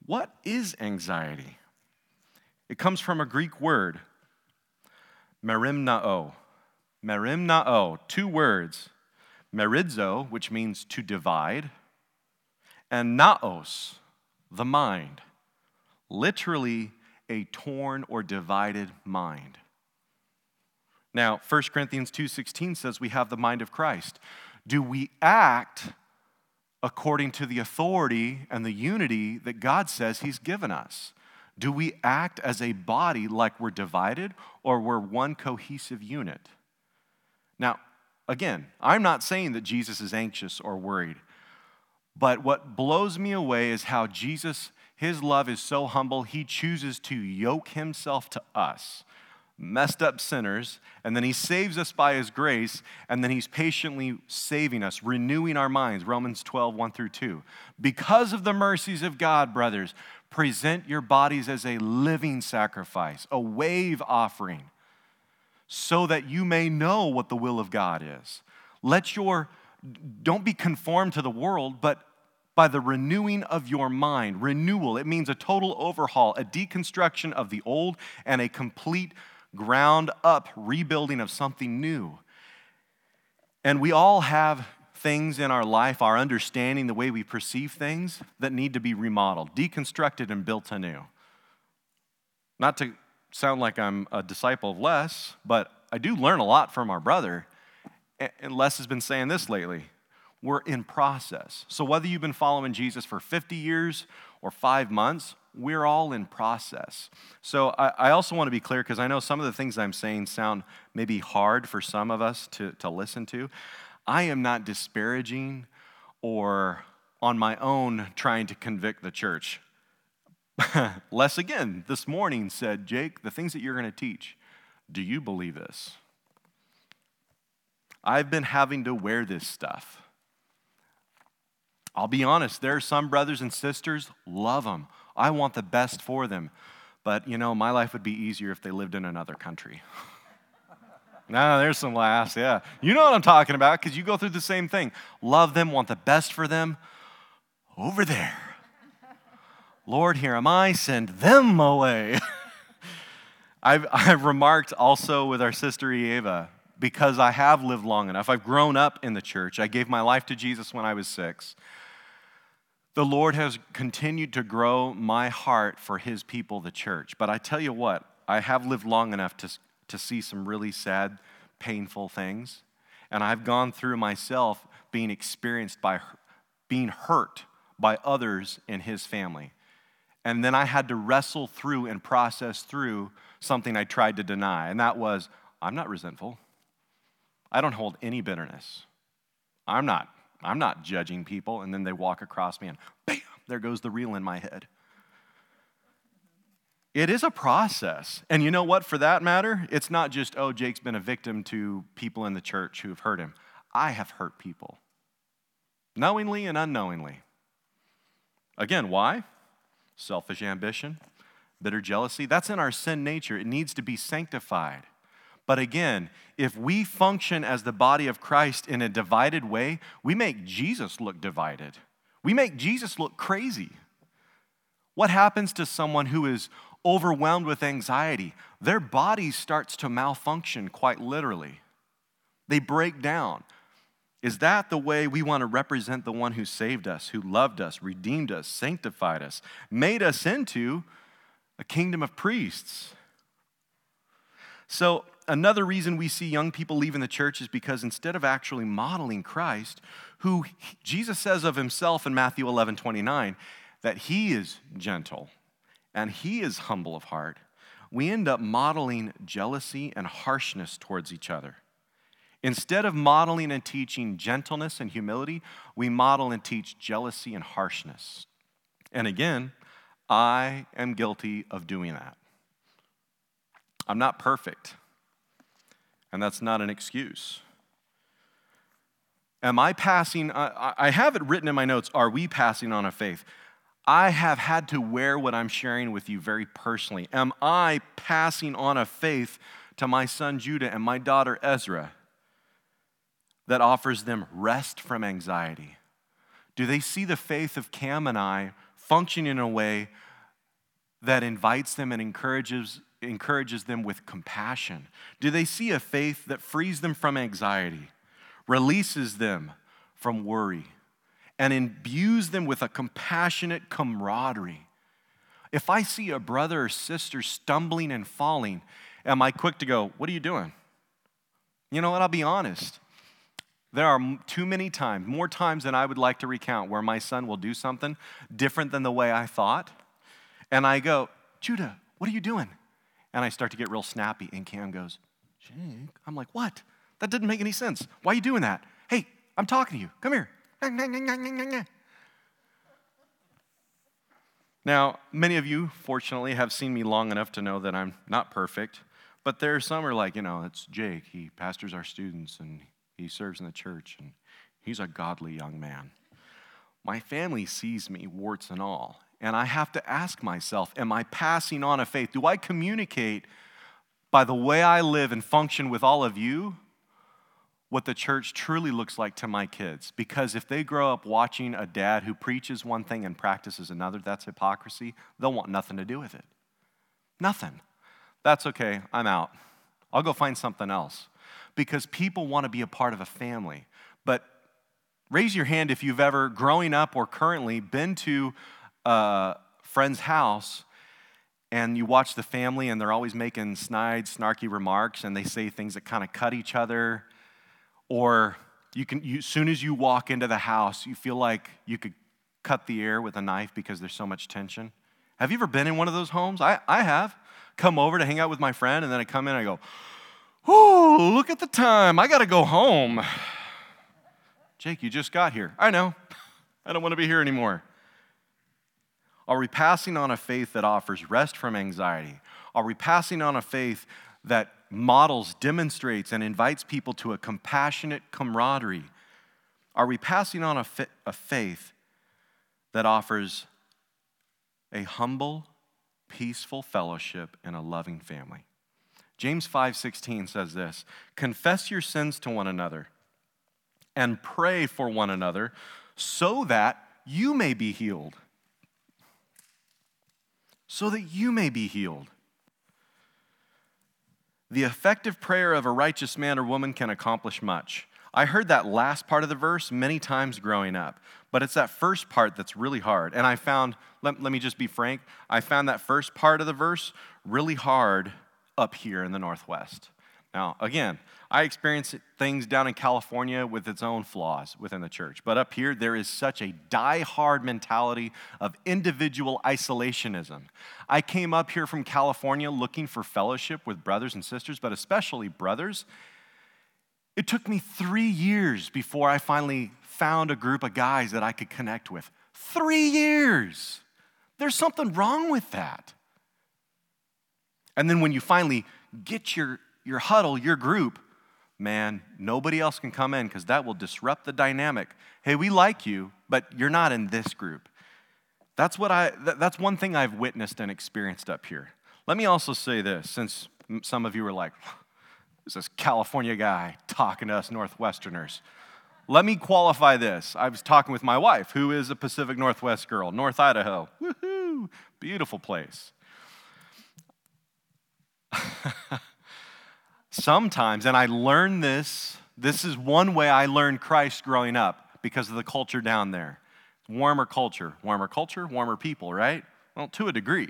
A: What is anxiety? It comes from a Greek word, merimnao. Merimnao, two words. Meridzo, which means to divide, and naos, the mind. Literally, a torn or divided mind. Now, 1 Corinthians 2:16 says we have the mind of Christ. Do we act according to the authority and the unity that God says he's given us? Do we act as a body like we're divided or we're one cohesive unit? Now, again, I'm not saying that Jesus is anxious or worried, but what blows me away is how Jesus, his love is so humble, he chooses to yoke himself to us messed up sinners, and then he saves us by his grace, and then he's patiently saving us, renewing our minds. Romans 12, 1 through 2. Because of the mercies of God, brothers, present your bodies as a living sacrifice, a wave offering, so that you may know what the will of God is. Let your, don't be conformed to the world, but by the renewing of your mind. Renewal, it means a total overhaul, a deconstruction of the old, and a complete ground up rebuilding of something new. And we all have things in our life, our understanding, the way we perceive things, that need to be remodeled, deconstructed, and built anew. Not to sound like I'm a disciple of Les, but I do learn a lot from our brother. And Les has been saying this lately. We're in process. So whether you've been following Jesus for 50 years or five months, we're all in process. So I, also want to be clear because I know some of the things I'm saying sound maybe hard for some of us to, to listen to. I am not disparaging or on my own trying to convict the church. [laughs] Les again this morning said, Jake, the things that you're going to teach, do you believe this? I've been having to wear this stuff. I'll be honest, there are some brothers and sisters, love them. I want the best for them. But, you know, my life would be easier if they lived in another country. [laughs] no, there's some laughs, yeah. You know what I'm talking about because you go through the same thing. Love them, want the best for them. Over there. Lord, here am I, send them away. [laughs] I've, I've remarked also with our sister Eva, because I have lived long enough. I've grown up in the church. I gave my life to Jesus when I was six the Lord has continued to grow my heart for his people, the church. But I tell you what, I have lived long enough to, to see some really sad, painful things. And I've gone through myself being experienced by being hurt by others in his family. And then I had to wrestle through and process through something I tried to deny. And that was I'm not resentful. I don't hold any bitterness. I'm not I'm not judging people, and then they walk across me and bam, there goes the reel in my head. It is a process. And you know what, for that matter, it's not just, oh, Jake's been a victim to people in the church who've hurt him. I have hurt people, knowingly and unknowingly. Again, why? Selfish ambition, bitter jealousy. That's in our sin nature. It needs to be sanctified. But again, if we function as the body of Christ in a divided way, we make Jesus look divided. We make Jesus look crazy. What happens to someone who is overwhelmed with anxiety? Their body starts to malfunction quite literally. They break down. Is that the way we want to represent the one who saved us, who loved us, redeemed us, sanctified us, made us into a kingdom of priests? So, another reason we see young people leaving the church is because instead of actually modeling Christ, who Jesus says of himself in Matthew 11 29, that he is gentle and he is humble of heart, we end up modeling jealousy and harshness towards each other. Instead of modeling and teaching gentleness and humility, we model and teach jealousy and harshness. And again, I am guilty of doing that. I'm not perfect, and that's not an excuse. Am I passing? I have it written in my notes. Are we passing on a faith? I have had to wear what I'm sharing with you very personally. Am I passing on a faith to my son Judah and my daughter Ezra that offers them rest from anxiety? Do they see the faith of Cam and I functioning in a way that invites them and encourages, encourages them with compassion? Do they see a faith that frees them from anxiety? releases them from worry, and imbues them with a compassionate camaraderie. If I see a brother or sister stumbling and falling, am I quick to go, What are you doing? You know what? I'll be honest. There are too many times, more times than I would like to recount, where my son will do something different than the way I thought. And I go, Judah, what are you doing? And I start to get real snappy. And Cam goes, Jake. I'm like, What? That didn't make any sense. Why are you doing that? Hey, I'm talking to you. Come here. Now, many of you, fortunately, have seen me long enough to know that I'm not perfect, but there are some who are like, you know, it's Jake. He pastors our students and he serves in the church and he's a godly young man. My family sees me, warts and all, and I have to ask myself, am I passing on a faith? Do I communicate by the way I live and function with all of you? what the church truly looks like to my kids. Because if they grow up watching a dad who preaches one thing and practices another, that's hypocrisy. They'll want nothing to do with it. Nothing. That's okay, I'm out. I'll go find something else. Because people want to be a part of a family. But raise your hand if you've ever, growing up or currently, been to a friend's house and you watch the family and they're always making snide, snarky remarks and they say things that kind of cut each other or you can, you, as soon as you walk into the house, you feel like you could cut the air with a knife because there's so much tension. Have you ever been in one of those homes? I, I have. Come over to hang out with my friend, and then I come in I go, Whoo, look at the time. I got to go home. Jake, you just got here. I know. [laughs] I don't want to be here anymore. Are we passing on a faith that offers rest from anxiety? Are we passing on a faith that models, demonstrates, and invites people to a compassionate camaraderie? Are we passing on a, fi- a faith that offers a humble, peaceful fellowship and a loving family? James 5:16 says this, "Confess your sins to one another and pray for one another so that you may be healed." So that you may be healed. The effective prayer of a righteous man or woman can accomplish much. I heard that last part of the verse many times growing up, but it's that first part that's really hard. And I found, let, let me just be frank, I found that first part of the verse really hard up here in the Northwest. Now, again, I experience things down in California with its own flaws within the church. But up here, there is such a die-hard mentality of individual isolationism. I came up here from California looking for fellowship with brothers and sisters, but especially brothers. It took me three years before I finally found a group of guys that I could connect with. Three years. There's something wrong with that. And then when you finally get your, your huddle, your group, man, nobody else can come in because that will disrupt the dynamic. Hey, we like you, but you're not in this group. That's what I that's one thing I've witnessed and experienced up here. Let me also say this since some of you were like is this California guy talking to us Northwesterners. Let me qualify this. I was talking with my wife, who is a Pacific Northwest girl, North Idaho. Woohoo! Beautiful place. [laughs] Sometimes, and I learned this, this is one way I learned Christ growing up because of the culture down there. Warmer culture, warmer culture, warmer people, right? Well, to a degree.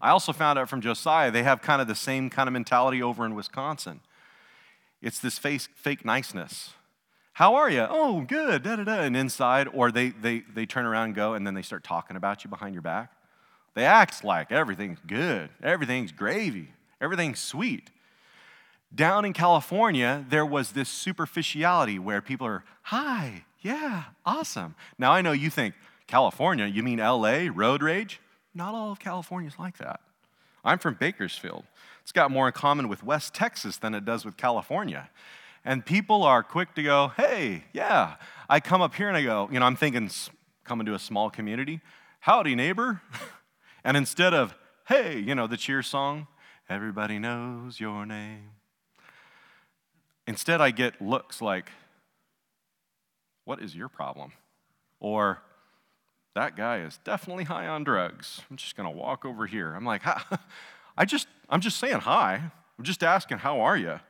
A: I also found out from Josiah, they have kind of the same kind of mentality over in Wisconsin. It's this fake, fake niceness. How are you? Oh, good, da da da. And inside, or they, they, they turn around and go, and then they start talking about you behind your back. They act like everything's good, everything's gravy, everything's sweet. Down in California, there was this superficiality where people are, hi, yeah, awesome. Now I know you think, California, you mean LA, road rage? Not all of California is like that. I'm from Bakersfield. It's got more in common with West Texas than it does with California. And people are quick to go, hey, yeah. I come up here and I go, you know, I'm thinking coming to a small community, howdy, neighbor. [laughs] and instead of, hey, you know, the cheer song, everybody knows your name. Instead, I get looks like, what is your problem? Or, that guy is definitely high on drugs. I'm just going to walk over here. I'm like, [laughs] I just, I'm just saying hi. I'm just asking, how are you?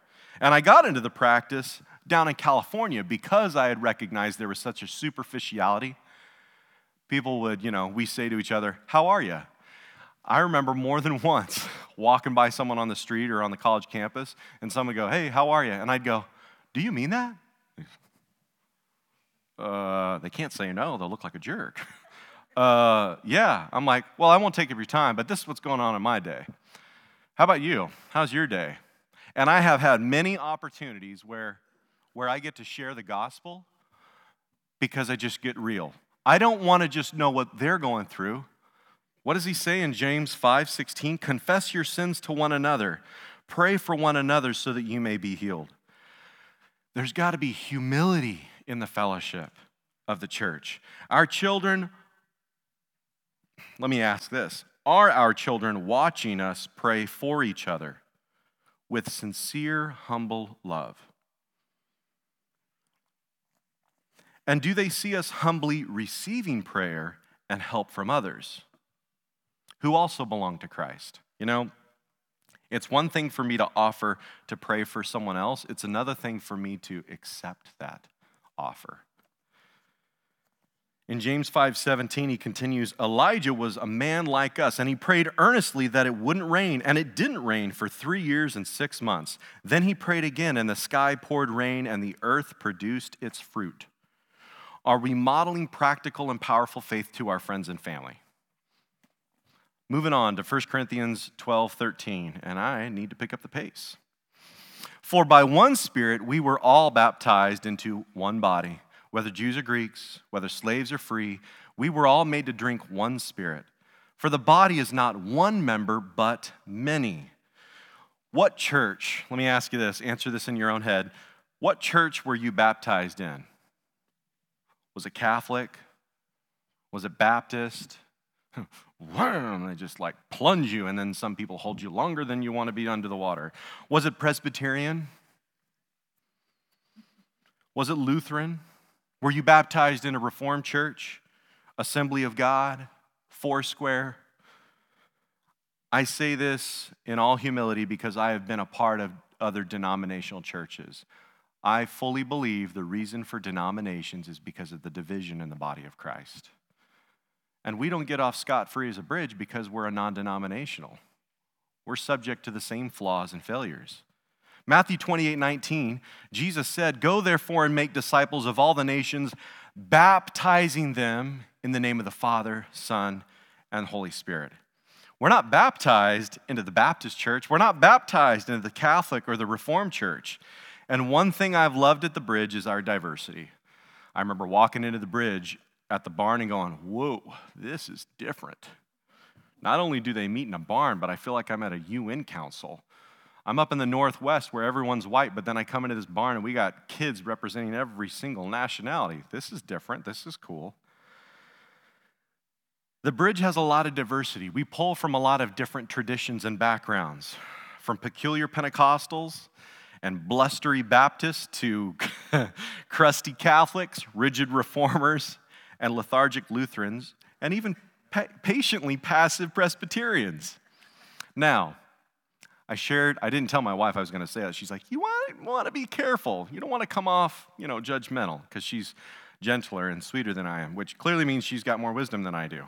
A: And I got into the practice down in California because I had recognized there was such a superficiality. People would, you know, we say to each other, How are you? I remember more than [laughs] once walking by someone on the street or on the college campus, and someone would go, Hey, how are you? And I'd go, Do you mean that? [laughs] Uh, they can't say no, they'll look like a jerk. [laughs] uh, yeah. I'm like, Well, I won't take up your time, but this is what's going on in my day. How about you? How's your day? And I have had many opportunities where, where I get to share the gospel because I just get real. I don't want to just know what they're going through. What does he say in James 5:16? Confess your sins to one another. Pray for one another so that you may be healed. There's got to be humility in the fellowship of the church. Our children, let me ask this Are our children watching us pray for each other? with sincere, humble love? And do they see us humbly receiving prayer and help from others who also belong to Christ? You know, it's one thing for me to offer to pray for someone else, it's another thing for me to accept that offer. In James 5:17 he continues, Elijah was a man like us and he prayed earnestly that it wouldn't rain and it didn't rain for 3 years and 6 months. Then he prayed again and the sky poured rain and the earth produced its fruit. Are we modeling practical and powerful faith to our friends and family? Moving on to 1 Corinthians 12:13 and I need to pick up the pace. For by one spirit we were all baptized into one body whether Jews or Greeks, whether slaves or free, we were all made to drink one spirit. For the body is not one member, but many. What church, let me ask you this, answer this in your own head. What church were you baptized in? Was it Catholic? Was it Baptist? [laughs] they just like plunge you, and then some people hold you longer than you want to be under the water. Was it Presbyterian? Was it Lutheran? Were you baptized in a Reformed church, Assembly of God, Foursquare? I say this in all humility because I have been a part of other denominational churches. I fully believe the reason for denominations is because of the division in the body of Christ. And we don't get off scot free as a bridge because we're a non denominational. We're subject to the same flaws and failures. Matthew 28 19, Jesus said, Go therefore and make disciples of all the nations, baptizing them in the name of the Father, Son, and Holy Spirit. We're not baptized into the Baptist church. We're not baptized into the Catholic or the Reformed church. And one thing I've loved at the bridge is our diversity. I remember walking into the bridge at the barn and going, Whoa, this is different. Not only do they meet in a barn, but I feel like I'm at a UN council. I'm up in the Northwest where everyone's white, but then I come into this barn and we got kids representing every single nationality. This is different. This is cool. The bridge has a lot of diversity. We pull from a lot of different traditions and backgrounds, from peculiar Pentecostals and blustery Baptists to [laughs] crusty Catholics, rigid reformers, and lethargic Lutherans, and even pa- patiently passive Presbyterians. Now, I shared, I didn't tell my wife I was going to say that. She's like, You want, want to be careful. You don't want to come off, you know, judgmental because she's gentler and sweeter than I am, which clearly means she's got more wisdom than I do.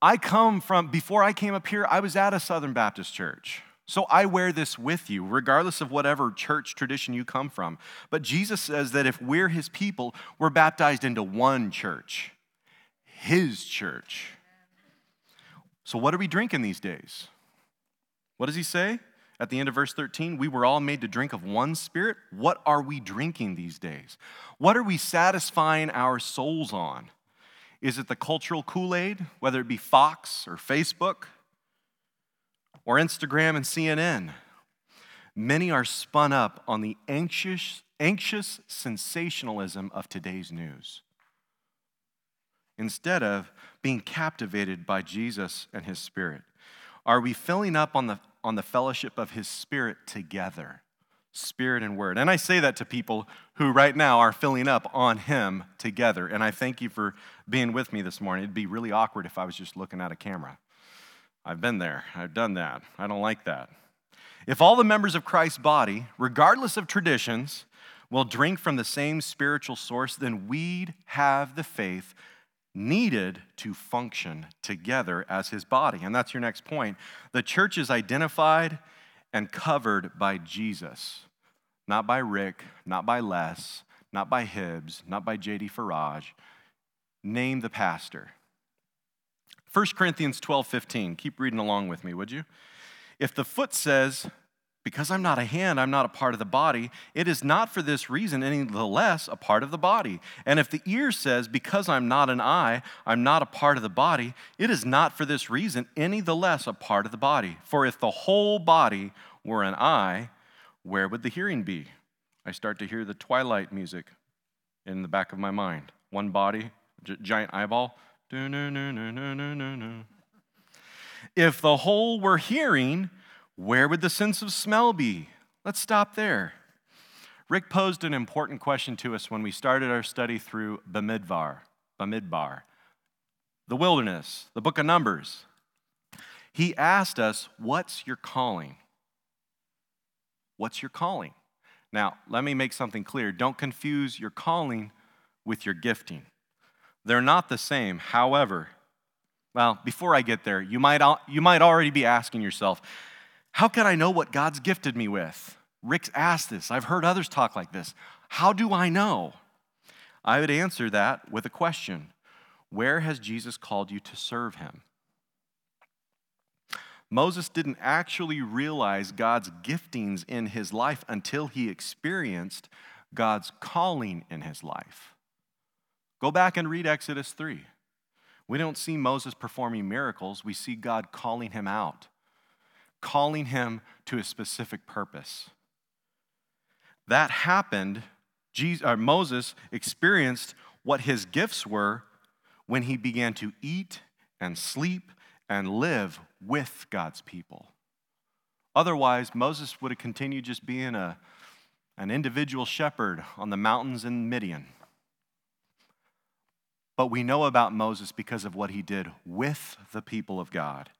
A: I come from, before I came up here, I was at a Southern Baptist church. So I wear this with you, regardless of whatever church tradition you come from. But Jesus says that if we're his people, we're baptized into one church, his church. So what are we drinking these days? What does he say? at the end of verse 13, we were all made to drink of one spirit. What are we drinking these days? What are we satisfying our souls on? Is it the cultural Kool Aid, whether it be Fox or Facebook or Instagram and CNN? Many are spun up on the anxious, anxious sensationalism of today's news instead of being captivated by Jesus and his spirit. Are we filling up on the, on the fellowship of his spirit together? Spirit and word. And I say that to people who right now are filling up on him together. And I thank you for being with me this morning. It'd be really awkward if I was just looking at a camera. I've been there, I've done that. I don't like that. If all the members of Christ's body, regardless of traditions, will drink from the same spiritual source, then we'd have the faith needed to function together as his body. And that's your next point. The church is identified and covered by Jesus, not by Rick, not by Les, not by Hibbs, not by J.D. Farag. Name the pastor. 1 Corinthians 12 15. Keep reading along with me, would you? If the foot says, because I'm not a hand, I'm not a part of the body, it is not for this reason any the less a part of the body. And if the ear says, because I'm not an eye, I'm not a part of the body, it is not for this reason any the less a part of the body. For if the whole body were an eye, where would the hearing be? I start to hear the twilight music in the back of my mind. One body, giant eyeball. If the whole were hearing, where would the sense of smell be? Let's stop there. Rick posed an important question to us when we started our study through Bamidbar, Bamidbar, the wilderness, the book of Numbers. He asked us, What's your calling? What's your calling? Now, let me make something clear. Don't confuse your calling with your gifting. They're not the same. However, well, before I get there, you might, you might already be asking yourself, how can I know what God's gifted me with? Rick's asked this. I've heard others talk like this. How do I know? I would answer that with a question Where has Jesus called you to serve him? Moses didn't actually realize God's giftings in his life until he experienced God's calling in his life. Go back and read Exodus 3. We don't see Moses performing miracles, we see God calling him out calling him to a specific purpose. That happened, Jesus, uh, Moses experienced what his gifts were when he began to eat and sleep and live with God's people. Otherwise, Moses would have continued just being a, an individual shepherd on the mountains in Midian. But we know about Moses because of what he did with the people of God.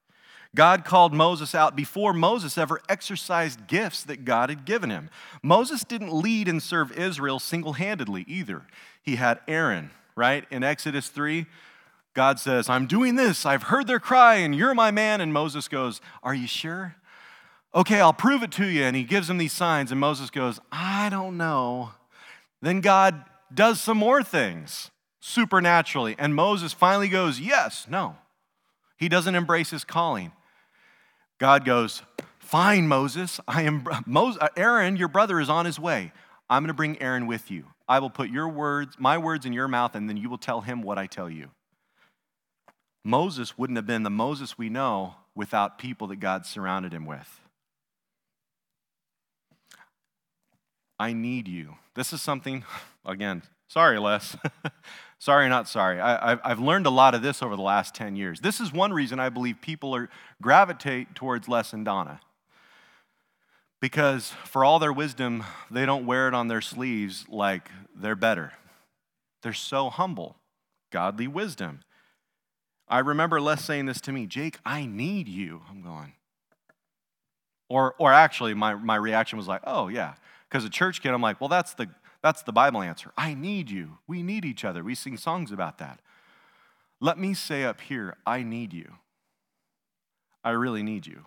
A: God called Moses out before Moses ever exercised gifts that God had given him. Moses didn't lead and serve Israel single handedly either. He had Aaron, right? In Exodus 3, God says, I'm doing this. I've heard their cry, and you're my man. And Moses goes, Are you sure? Okay, I'll prove it to you. And he gives him these signs, and Moses goes, I don't know. Then God does some more things supernaturally. And Moses finally goes, Yes, no. He doesn't embrace his calling. God goes, Fine, Moses. I am Moses, uh, Aaron, your brother is on his way. I'm going to bring Aaron with you. I will put your words, my words in your mouth, and then you will tell him what I tell you. Moses wouldn't have been the Moses we know without people that God surrounded him with. I need you. This is something, [sighs] again, sorry, Les. [laughs] Sorry, not sorry. I, have learned a lot of this over the last 10 years. This is one reason I believe people are gravitate towards Les and Donna. Because for all their wisdom, they don't wear it on their sleeves like they're better. They're so humble, godly wisdom. I remember Les saying this to me Jake, I need you. I'm going. Or, or actually, my, my reaction was like, oh, yeah. Because a church kid, I'm like, well, that's the, that's the Bible answer. I need you. We need each other. We sing songs about that. Let me say up here, I need you. I really need you.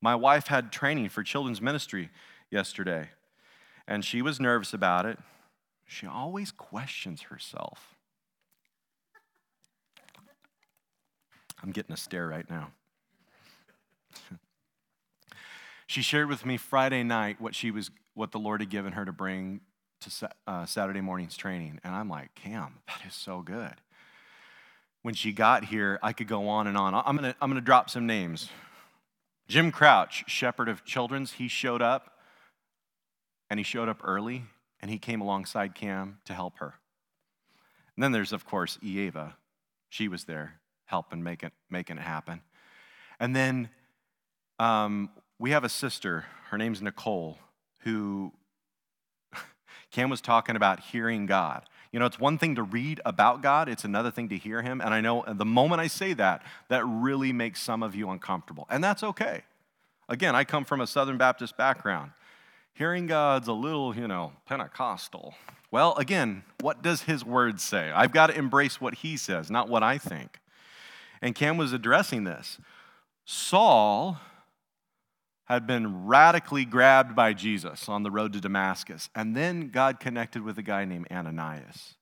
A: My wife had training for children's ministry yesterday, and she was nervous about it. She always questions herself. I'm getting a stare right now. [laughs] She shared with me Friday night what she was, what the Lord had given her to bring to uh, Saturday morning's training, and I'm like, Cam, that is so good. When she got here, I could go on and on. I'm gonna, I'm gonna drop some names. Jim Crouch, shepherd of children's, he showed up, and he showed up early, and he came alongside Cam to help her. And then there's, of course, Eva. She was there helping make it, making it happen. And then um, we have a sister, her name's Nicole, who Cam was talking about hearing God. You know, it's one thing to read about God, it's another thing to hear Him. And I know the moment I say that, that really makes some of you uncomfortable. And that's okay. Again, I come from a Southern Baptist background. Hearing God's a little, you know, Pentecostal. Well, again, what does His Word say? I've got to embrace what He says, not what I think. And Cam was addressing this. Saul had been radically grabbed by Jesus on the road to Damascus. And then God connected with a guy named Ananias.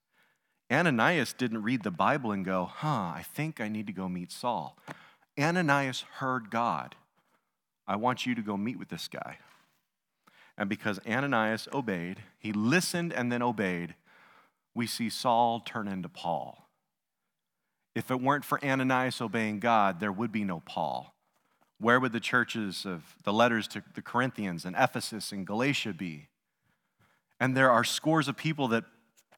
A: Ananias didn't read the Bible and go, huh, I think I need to go meet Saul. Ananias heard God. I want you to go meet with this guy. And because Ananias obeyed, he listened and then obeyed, we see Saul turn into Paul. If it weren't for Ananias obeying God, there would be no Paul. Where would the churches of the letters to the Corinthians and Ephesus and Galatia be? And there are scores of people that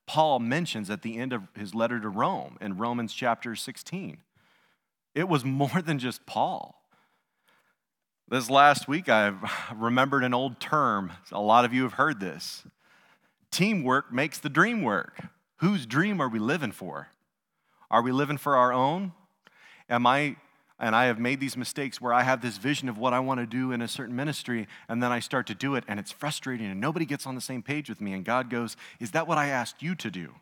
A: Paul mentions at the end of his letter to Rome in Romans chapter 16. It was more than just Paul. This last week, I [laughs] remembered an old term. A lot of you have heard this. Teamwork makes the dream work. Whose dream are we living for? Are we living for our own? Am I and I have made these mistakes where I have this vision of what I want to do in a certain ministry, and then I start to do it, and it's frustrating, and nobody gets on the same page with me. And God goes, Is that what I asked you to do?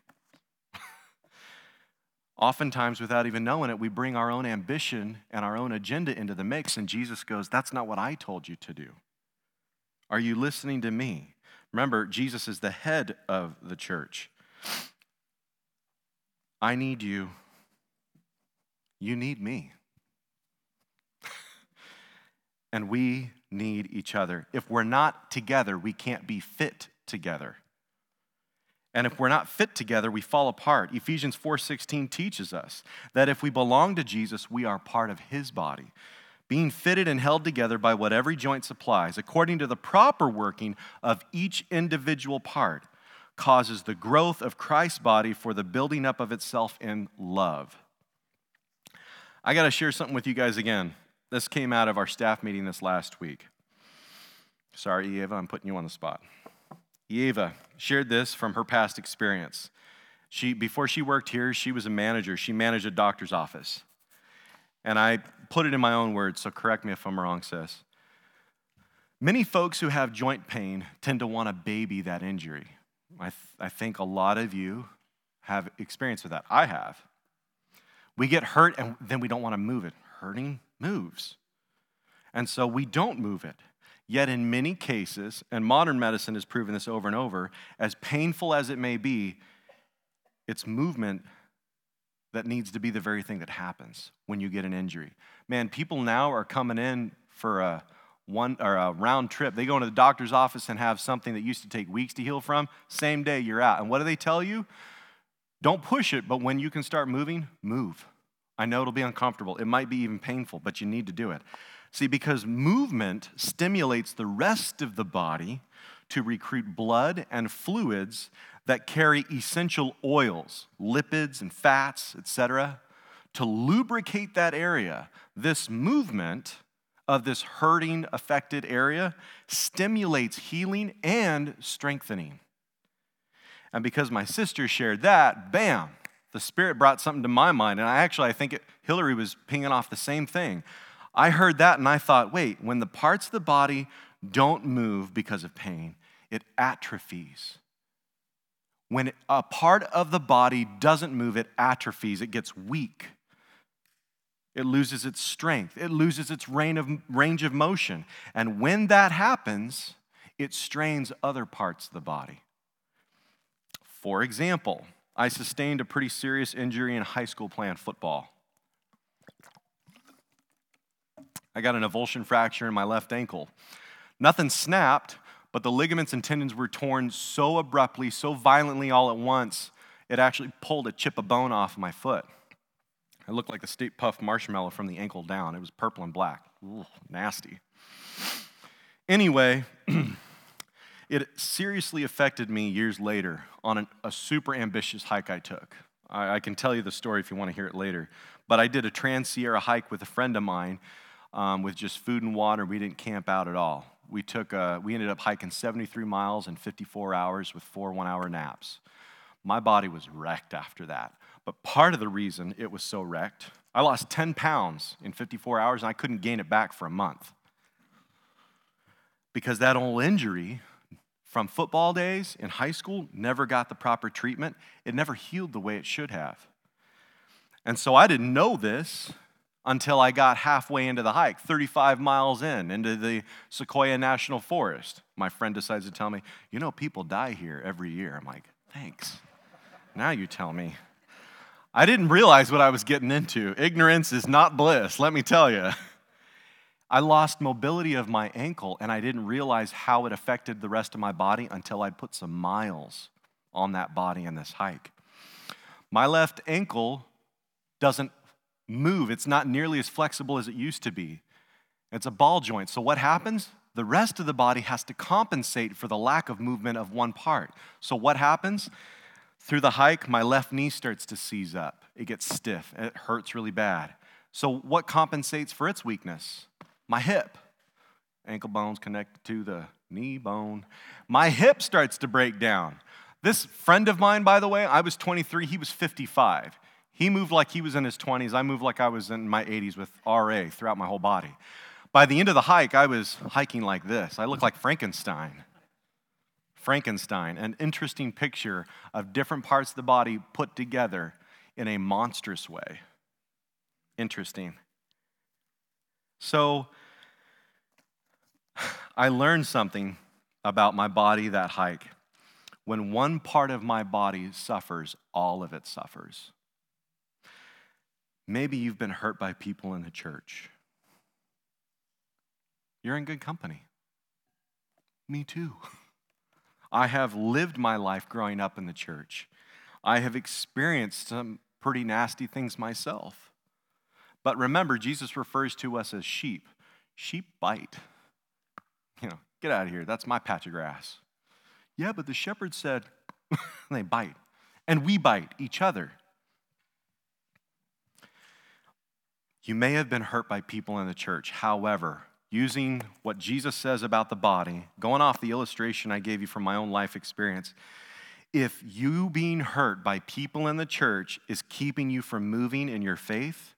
A: [laughs] Oftentimes, without even knowing it, we bring our own ambition and our own agenda into the mix, and Jesus goes, That's not what I told you to do. Are you listening to me? Remember, Jesus is the head of the church. I need you. You need me and we need each other. If we're not together, we can't be fit together. And if we're not fit together, we fall apart. Ephesians 4:16 teaches us that if we belong to Jesus, we are part of his body, being fitted and held together by what every joint supplies, according to the proper working of each individual part, causes the growth of Christ's body for the building up of itself in love. I got to share something with you guys again. This came out of our staff meeting this last week. Sorry, Eva, I'm putting you on the spot. Eva shared this from her past experience. She, before she worked here, she was a manager. She managed a doctor's office. And I put it in my own words, so correct me if I'm wrong, sis. Many folks who have joint pain tend to want to baby that injury. I, th- I think a lot of you have experience with that. I have. We get hurt and then we don't want to move it. Hurting moves. And so we don't move it. Yet, in many cases, and modern medicine has proven this over and over, as painful as it may be, it's movement that needs to be the very thing that happens when you get an injury. Man, people now are coming in for a one or a round trip. They go into the doctor's office and have something that used to take weeks to heal from. Same day you're out. And what do they tell you? Don't push it, but when you can start moving, move. I know it'll be uncomfortable. It might be even painful, but you need to do it. See, because movement stimulates the rest of the body to recruit blood and fluids that carry essential oils, lipids and fats, etc. To lubricate that area, this movement of this hurting, affected area stimulates healing and strengthening. And because my sister shared that, bam, the Spirit brought something to my mind. And I actually, I think it, Hillary was pinging off the same thing. I heard that and I thought, wait, when the parts of the body don't move because of pain, it atrophies. When a part of the body doesn't move, it atrophies, it gets weak. It loses its strength, it loses its range of motion. And when that happens, it strains other parts of the body. For example, I sustained a pretty serious injury in high school playing football. I got an avulsion fracture in my left ankle. Nothing snapped, but the ligaments and tendons were torn so abruptly, so violently all at once, it actually pulled a chip of bone off my foot. It looked like a Stay Puft marshmallow from the ankle down. It was purple and black. Ooh, nasty. Anyway, [clears throat] it seriously affected me years later on an, a super ambitious hike I took. I, I, can tell you the story if you want to hear it later. But I did a Trans Sierra hike with a friend of mine um, with just food and water. We didn't camp out at all. We took a, we ended up hiking 73 miles in 54 hours with four one-hour naps. My body was wrecked after that. But part of the reason it was so wrecked, I lost 10 pounds in 54 hours and I couldn't gain it back for a month. Because that old injury from football days in high school never got the proper treatment. It never healed the way it should have. And so I didn't know this until I got halfway into the hike, 35 miles in, into the Sequoia National Forest. My friend decides to tell me, You know, people die here every year. I'm like, Thanks. Now you tell me. I didn't realize what I was getting into. Ignorance is not bliss, let me tell you. [laughs] I lost mobility of my ankle and I didn't realize how it affected the rest of my body until I'd put some miles on that body in this hike. My left ankle doesn't move, it's not nearly as flexible as it used to be. It's a ball joint. So, what happens? The rest of the body has to compensate for the lack of movement of one part. So, what happens? Through the hike, my left knee starts to seize up. It gets stiff. It hurts really bad. So, what compensates for its weakness? My hip. Ankle bones connected to the knee bone. My hip starts to break down. This friend of mine, by the way, I was 23, he was 55. He moved like he was in his 20s. I moved like I was in my 80s with RA throughout my whole body. By the end of the hike, I was hiking like this. I looked like Frankenstein. Frankenstein, an interesting picture of different parts of the body put together in a monstrous way. Interesting. So, [sighs] I learned something about my body that hike. When one part of my body suffers, all of it suffers. Maybe you've been hurt by people in the church. You're in good company. Me too. [laughs] I have lived my life growing up in the church. I have experienced some pretty nasty things myself. But remember, Jesus refers to us as sheep. Sheep bite. You know, get out of here. That's my patch of grass. Yeah, but the shepherd said, [laughs] they bite. And we bite each other. You may have been hurt by people in the church. However, using what Jesus says about the body, going off the illustration I gave you from my own life experience, if you being hurt by people in the church is keeping you from moving in your faith,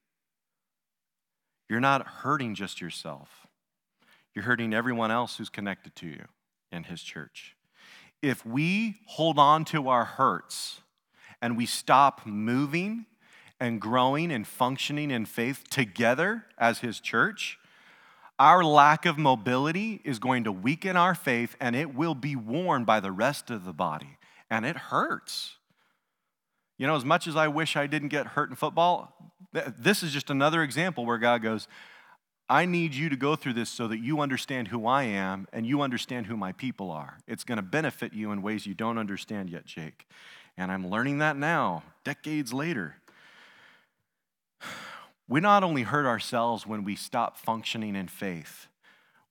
A: you're not hurting just yourself. You're hurting everyone else who's connected to you in his church. If we hold on to our hurts and we stop moving and growing and functioning in faith together as his church, our lack of mobility is going to weaken our faith and it will be worn by the rest of the body. And it hurts. You know, as much as I wish I didn't get hurt in football, this is just another example where God goes, I need you to go through this so that you understand who I am and you understand who my people are. It's going to benefit you in ways you don't understand yet, Jake. And I'm learning that now, decades later. We not only hurt ourselves when we stop functioning in faith,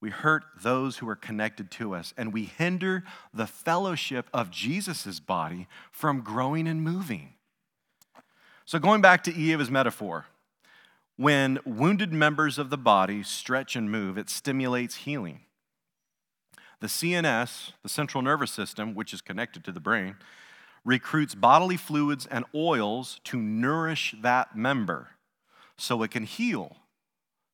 A: we hurt those who are connected to us, and we hinder the fellowship of Jesus' body from growing and moving. So, going back to Eva's metaphor, when wounded members of the body stretch and move, it stimulates healing. The CNS, the central nervous system, which is connected to the brain, recruits bodily fluids and oils to nourish that member so it can heal,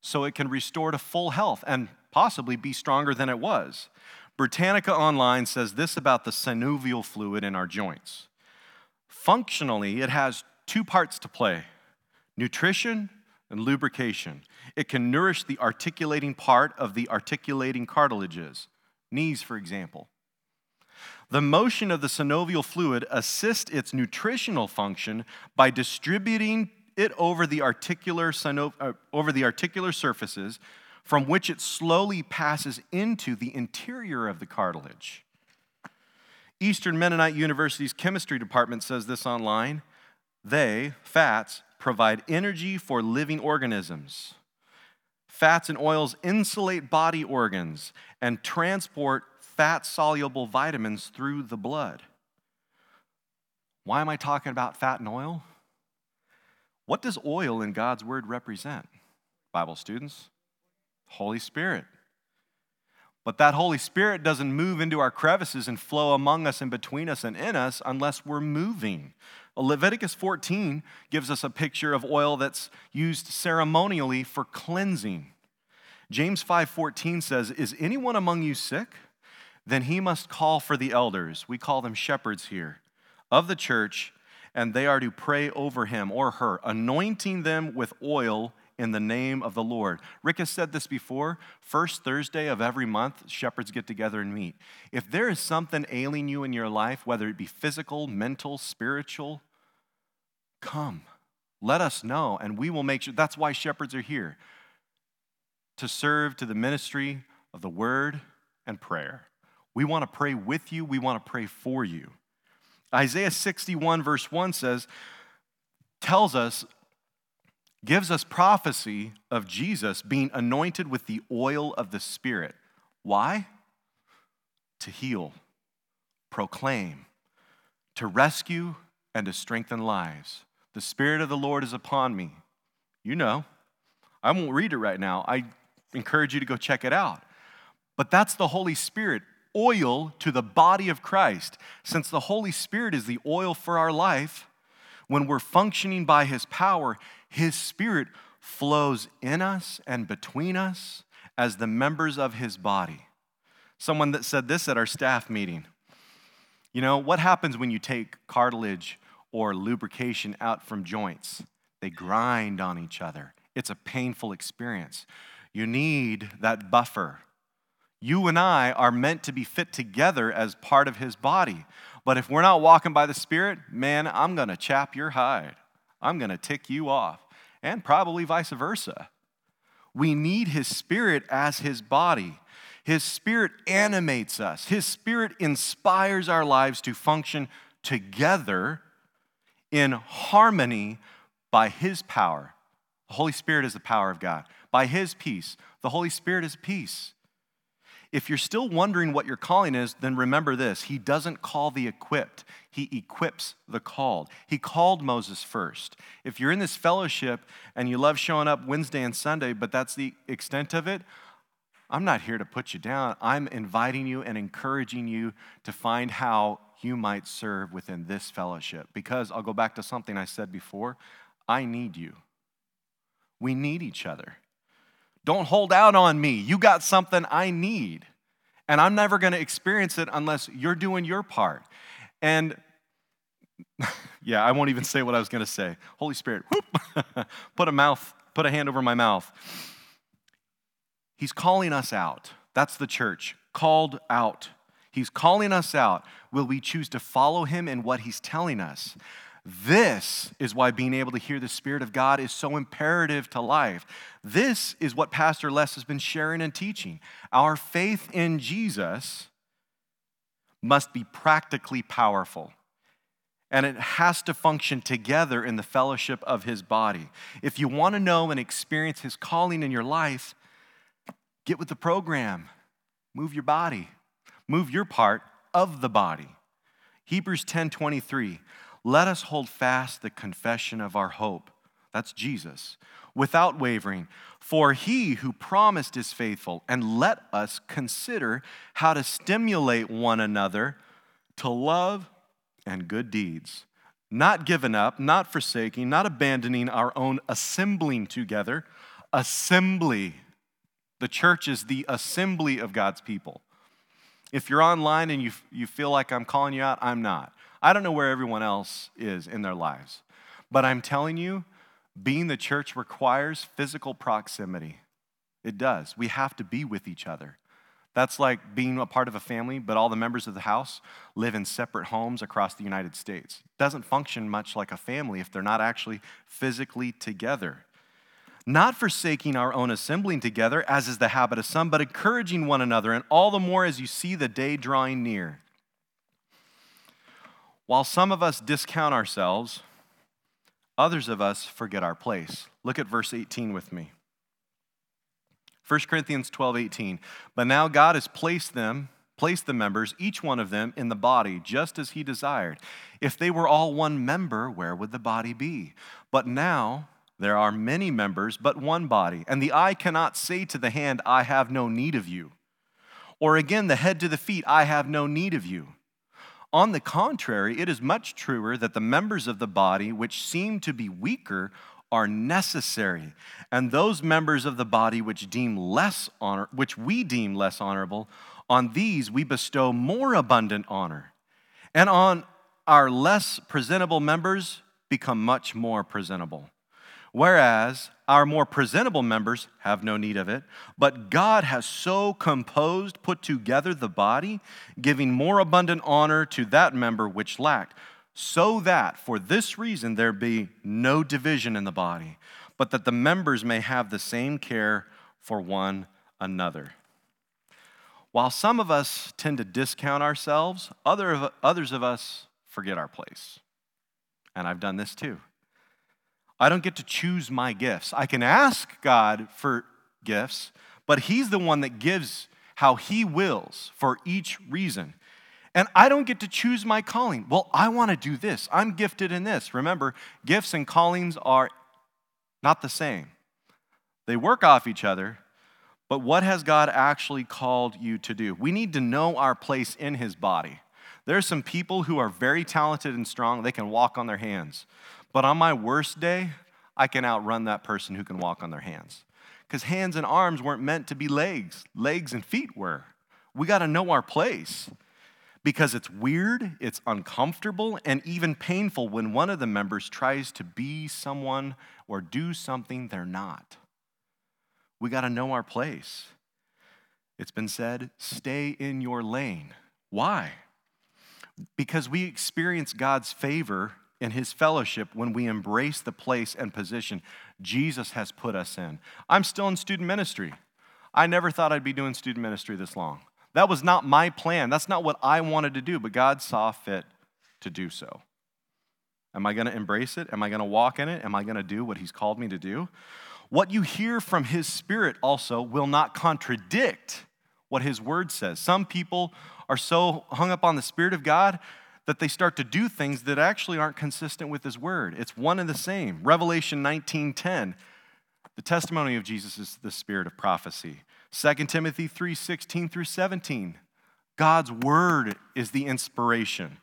A: so it can restore to full health and possibly be stronger than it was. Britannica Online says this about the synovial fluid in our joints. Functionally, it has two parts to play nutrition and lubrication. It can nourish the articulating part of the articulating cartilages, knees, for example. The motion of the synovial fluid assists its nutritional function by distributing it over the articular, uh, over the articular surfaces from which it slowly passes into the interior of the cartilage. Eastern Mennonite University's chemistry department says this online. They, fats, provide energy for living organisms. Fats and oils insulate body organs and transport fat soluble vitamins through the blood. Why am I talking about fat and oil? What does oil in God's word represent, Bible students? Holy Spirit. But that Holy Spirit doesn't move into our crevices and flow among us and between us and in us unless we're moving. Leviticus 14 gives us a picture of oil that's used ceremonially for cleansing. James 5:14 says, "Is anyone among you sick? Then he must call for the elders. We call them shepherds here of the church, and they are to pray over him or her, anointing them with oil in the name of the Lord. Rick has said this before. First Thursday of every month, shepherds get together and meet. If there is something ailing you in your life, whether it be physical, mental, spiritual, come. Let us know, and we will make sure. That's why shepherds are here to serve to the ministry of the word and prayer. We want to pray with you, we want to pray for you. Isaiah 61, verse 1 says, tells us gives us prophecy of Jesus being anointed with the oil of the Spirit. Why? To heal, proclaim, to rescue, and to strengthen lives. The Spirit of the Lord is upon me. You know. I won't read it right now. I encourage you to go check it out. But that's the Holy Spirit, oil to the body of Christ. Since the Holy Spirit is the oil for our life, when we're functioning by His power, His Spirit flows in us and between us as the members of His body. Someone that said this at our staff meeting. You know, what happens when you take cartilage or lubrication out from joints? They grind on each other. It's a painful experience. You need that buffer. You and I are meant to be fit together as part of his body. But if we're not walking by the Spirit, man, I'm going to chap your hide. I'm going to tick you off, and probably vice versa. We need His Spirit as His body. His Spirit animates us, His Spirit inspires our lives to function together in harmony by His power. The Holy Spirit is the power of God. By His peace, the Holy Spirit is peace. If you're still wondering what your calling is, then remember this He doesn't call the equipped, He equips the called. He called Moses first. If you're in this fellowship and you love showing up Wednesday and Sunday, but that's the extent of it, I'm not here to put you down. I'm inviting you and encouraging you to find how you might serve within this fellowship. Because I'll go back to something I said before I need you. We need each other. Don't hold out on me. You got something I need. And I'm never going to experience it unless you're doing your part. And [laughs] yeah, I won't even say what I was going to say. Holy Spirit, whoop, [laughs] put a mouth, put a hand over my mouth. He's calling us out. That's the church, called out. He's calling us out. Will we choose to follow him in what he's telling us? This is why being able to hear the Spirit of God is so imperative to life. This is what Pastor Les has been sharing and teaching. Our faith in Jesus must be practically powerful. And it has to function together in the fellowship of his body. If you want to know and experience his calling in your life, get with the program. Move your body. Move your part of the body. Hebrews 10:23 let us hold fast the confession of our hope. That's Jesus, without wavering. For he who promised is faithful, and let us consider how to stimulate one another to love and good deeds. Not giving up, not forsaking, not abandoning our own assembling together. Assembly. The church is the assembly of God's people. If you're online and you, you feel like I'm calling you out, I'm not. I don't know where everyone else is in their lives, but I'm telling you, being the church requires physical proximity. It does. We have to be with each other. That's like being a part of a family, but all the members of the house live in separate homes across the United States. It doesn't function much like a family if they're not actually physically together. not forsaking our own assembling together, as is the habit of some, but encouraging one another, and all the more as you see the day drawing near. While some of us discount ourselves, others of us forget our place. Look at verse 18 with me. 1 Corinthians 12, 18. But now God has placed them, placed the members, each one of them, in the body, just as he desired. If they were all one member, where would the body be? But now there are many members, but one body. And the eye cannot say to the hand, I have no need of you. Or again, the head to the feet, I have no need of you. On the contrary, it is much truer that the members of the body which seem to be weaker are necessary, and those members of the body which deem less honor, which we deem less honorable, on these we bestow more abundant honor. And on our less presentable members become much more presentable Whereas our more presentable members have no need of it, but God has so composed, put together the body, giving more abundant honor to that member which lacked, so that for this reason there be no division in the body, but that the members may have the same care for one another. While some of us tend to discount ourselves, other, others of us forget our place. And I've done this too. I don't get to choose my gifts. I can ask God for gifts, but He's the one that gives how He wills for each reason. And I don't get to choose my calling. Well, I want to do this. I'm gifted in this. Remember, gifts and callings are not the same, they work off each other. But what has God actually called you to do? We need to know our place in His body. There are some people who are very talented and strong, they can walk on their hands. But on my worst day, I can outrun that person who can walk on their hands. Because hands and arms weren't meant to be legs, legs and feet were. We got to know our place because it's weird, it's uncomfortable, and even painful when one of the members tries to be someone or do something they're not. We got to know our place. It's been said, stay in your lane. Why? Because we experience God's favor in his fellowship when we embrace the place and position Jesus has put us in. I'm still in student ministry. I never thought I'd be doing student ministry this long. That was not my plan. That's not what I wanted to do, but God saw fit to do so. Am I going to embrace it? Am I going to walk in it? Am I going to do what He's called me to do? What you hear from His Spirit also will not contradict what His Word says. Some people are so hung up on the Spirit of God that they start to do things that actually aren't consistent with his word. It's one and the same. Revelation 19:10. The testimony of Jesus is the spirit of prophecy. 2 Timothy 3:16 through 17. God's word is the inspiration.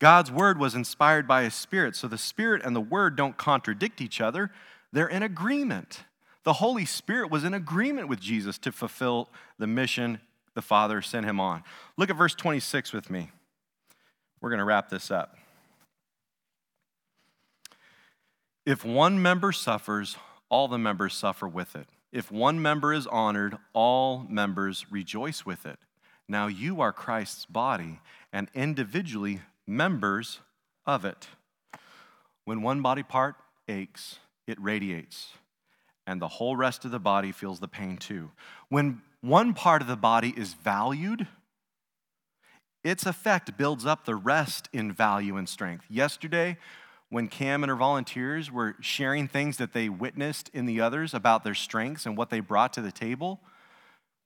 A: God's word was inspired by his spirit, so the spirit and the word don't contradict each other. They're in agreement. The Holy Spirit was in agreement with Jesus to fulfill the mission the Father sent him on. Look at verse 26 with me. We're going to wrap this up. If one member suffers, all the members suffer with it. If one member is honored, all members rejoice with it. Now you are Christ's body and individually members of it. When one body part aches, it radiates, and the whole rest of the body feels the pain too. When one part of the body is valued, its effect builds up the rest in value and strength. Yesterday, when Cam and her volunteers were sharing things that they witnessed in the others about their strengths and what they brought to the table,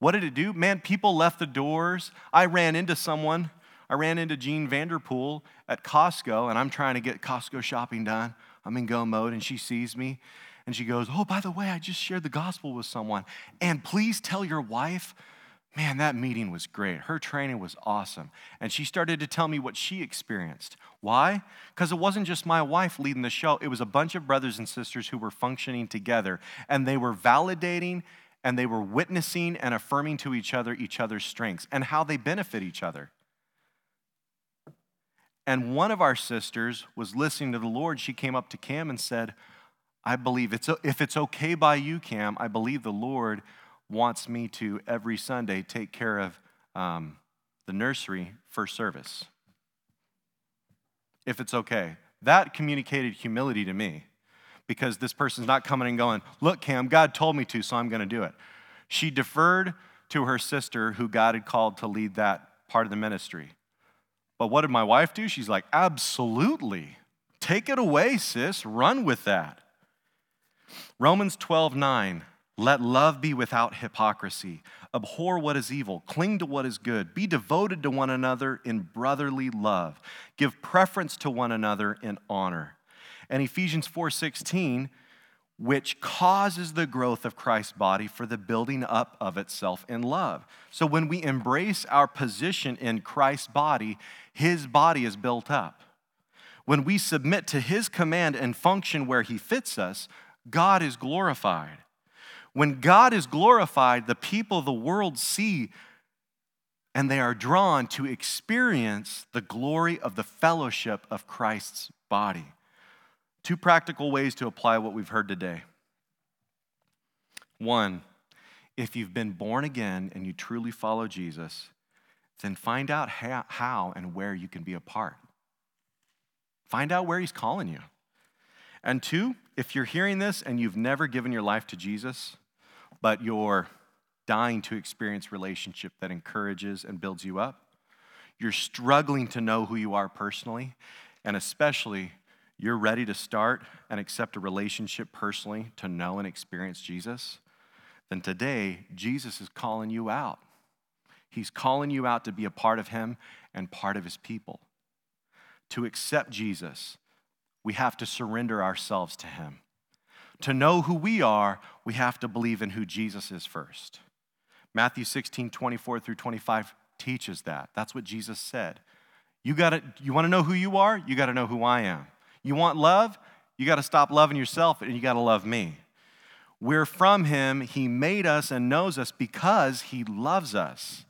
A: what did it do? Man, people left the doors. I ran into someone. I ran into Jean Vanderpool at Costco, and I'm trying to get Costco shopping done. I'm in go mode, and she sees me, and she goes, Oh, by the way, I just shared the gospel with someone. And please tell your wife Man, that meeting was great. Her training was awesome. And she started to tell me what she experienced. Why? Because it wasn't just my wife leading the show, it was a bunch of brothers and sisters who were functioning together. And they were validating and they were witnessing and affirming to each other each other's strengths and how they benefit each other. And one of our sisters was listening to the Lord. She came up to Cam and said, I believe it's, if it's okay by you, Cam, I believe the Lord wants me to every Sunday take care of um, the nursery for service. If it's okay. That communicated humility to me because this person's not coming and going, Look, Cam, God told me to, so I'm going to do it. She deferred to her sister who God had called to lead that part of the ministry. But what did my wife do? She's like, Absolutely. Take it away, sis. Run with that. Romans 12, 9. Let love be without hypocrisy. Abhor what is evil. Cling to what is good. Be devoted to one another in brotherly love. Give preference to one another in honor. And Ephesians 4:16, which causes the growth of Christ's body for the building up of itself in love. So when we embrace our position in Christ's body, his body is built up. When we submit to his command and function where he fits us, God is glorified. When God is glorified, the people of the world see and they are drawn to experience the glory of the fellowship of Christ's body. Two practical ways to apply what we've heard today. One, if you've been born again and you truly follow Jesus, then find out how and where you can be a part. Find out where He's calling you. And two, if you're hearing this and you've never given your life to Jesus, but you're dying to experience relationship that encourages and builds you up, you're struggling to know who you are personally, and especially you're ready to start and accept a relationship personally to know and experience Jesus, then today Jesus is calling you out. He's calling you out to be a part of Him and part of His people. To accept Jesus, we have to surrender ourselves to Him. To know who we are, we have to believe in who Jesus is first. Matthew 16, 24 through 25 teaches that. That's what Jesus said. You got to you want to know who you are? You got to know who I am. You want love? You got to stop loving yourself and you got to love me. We're from him. He made us and knows us because he loves us.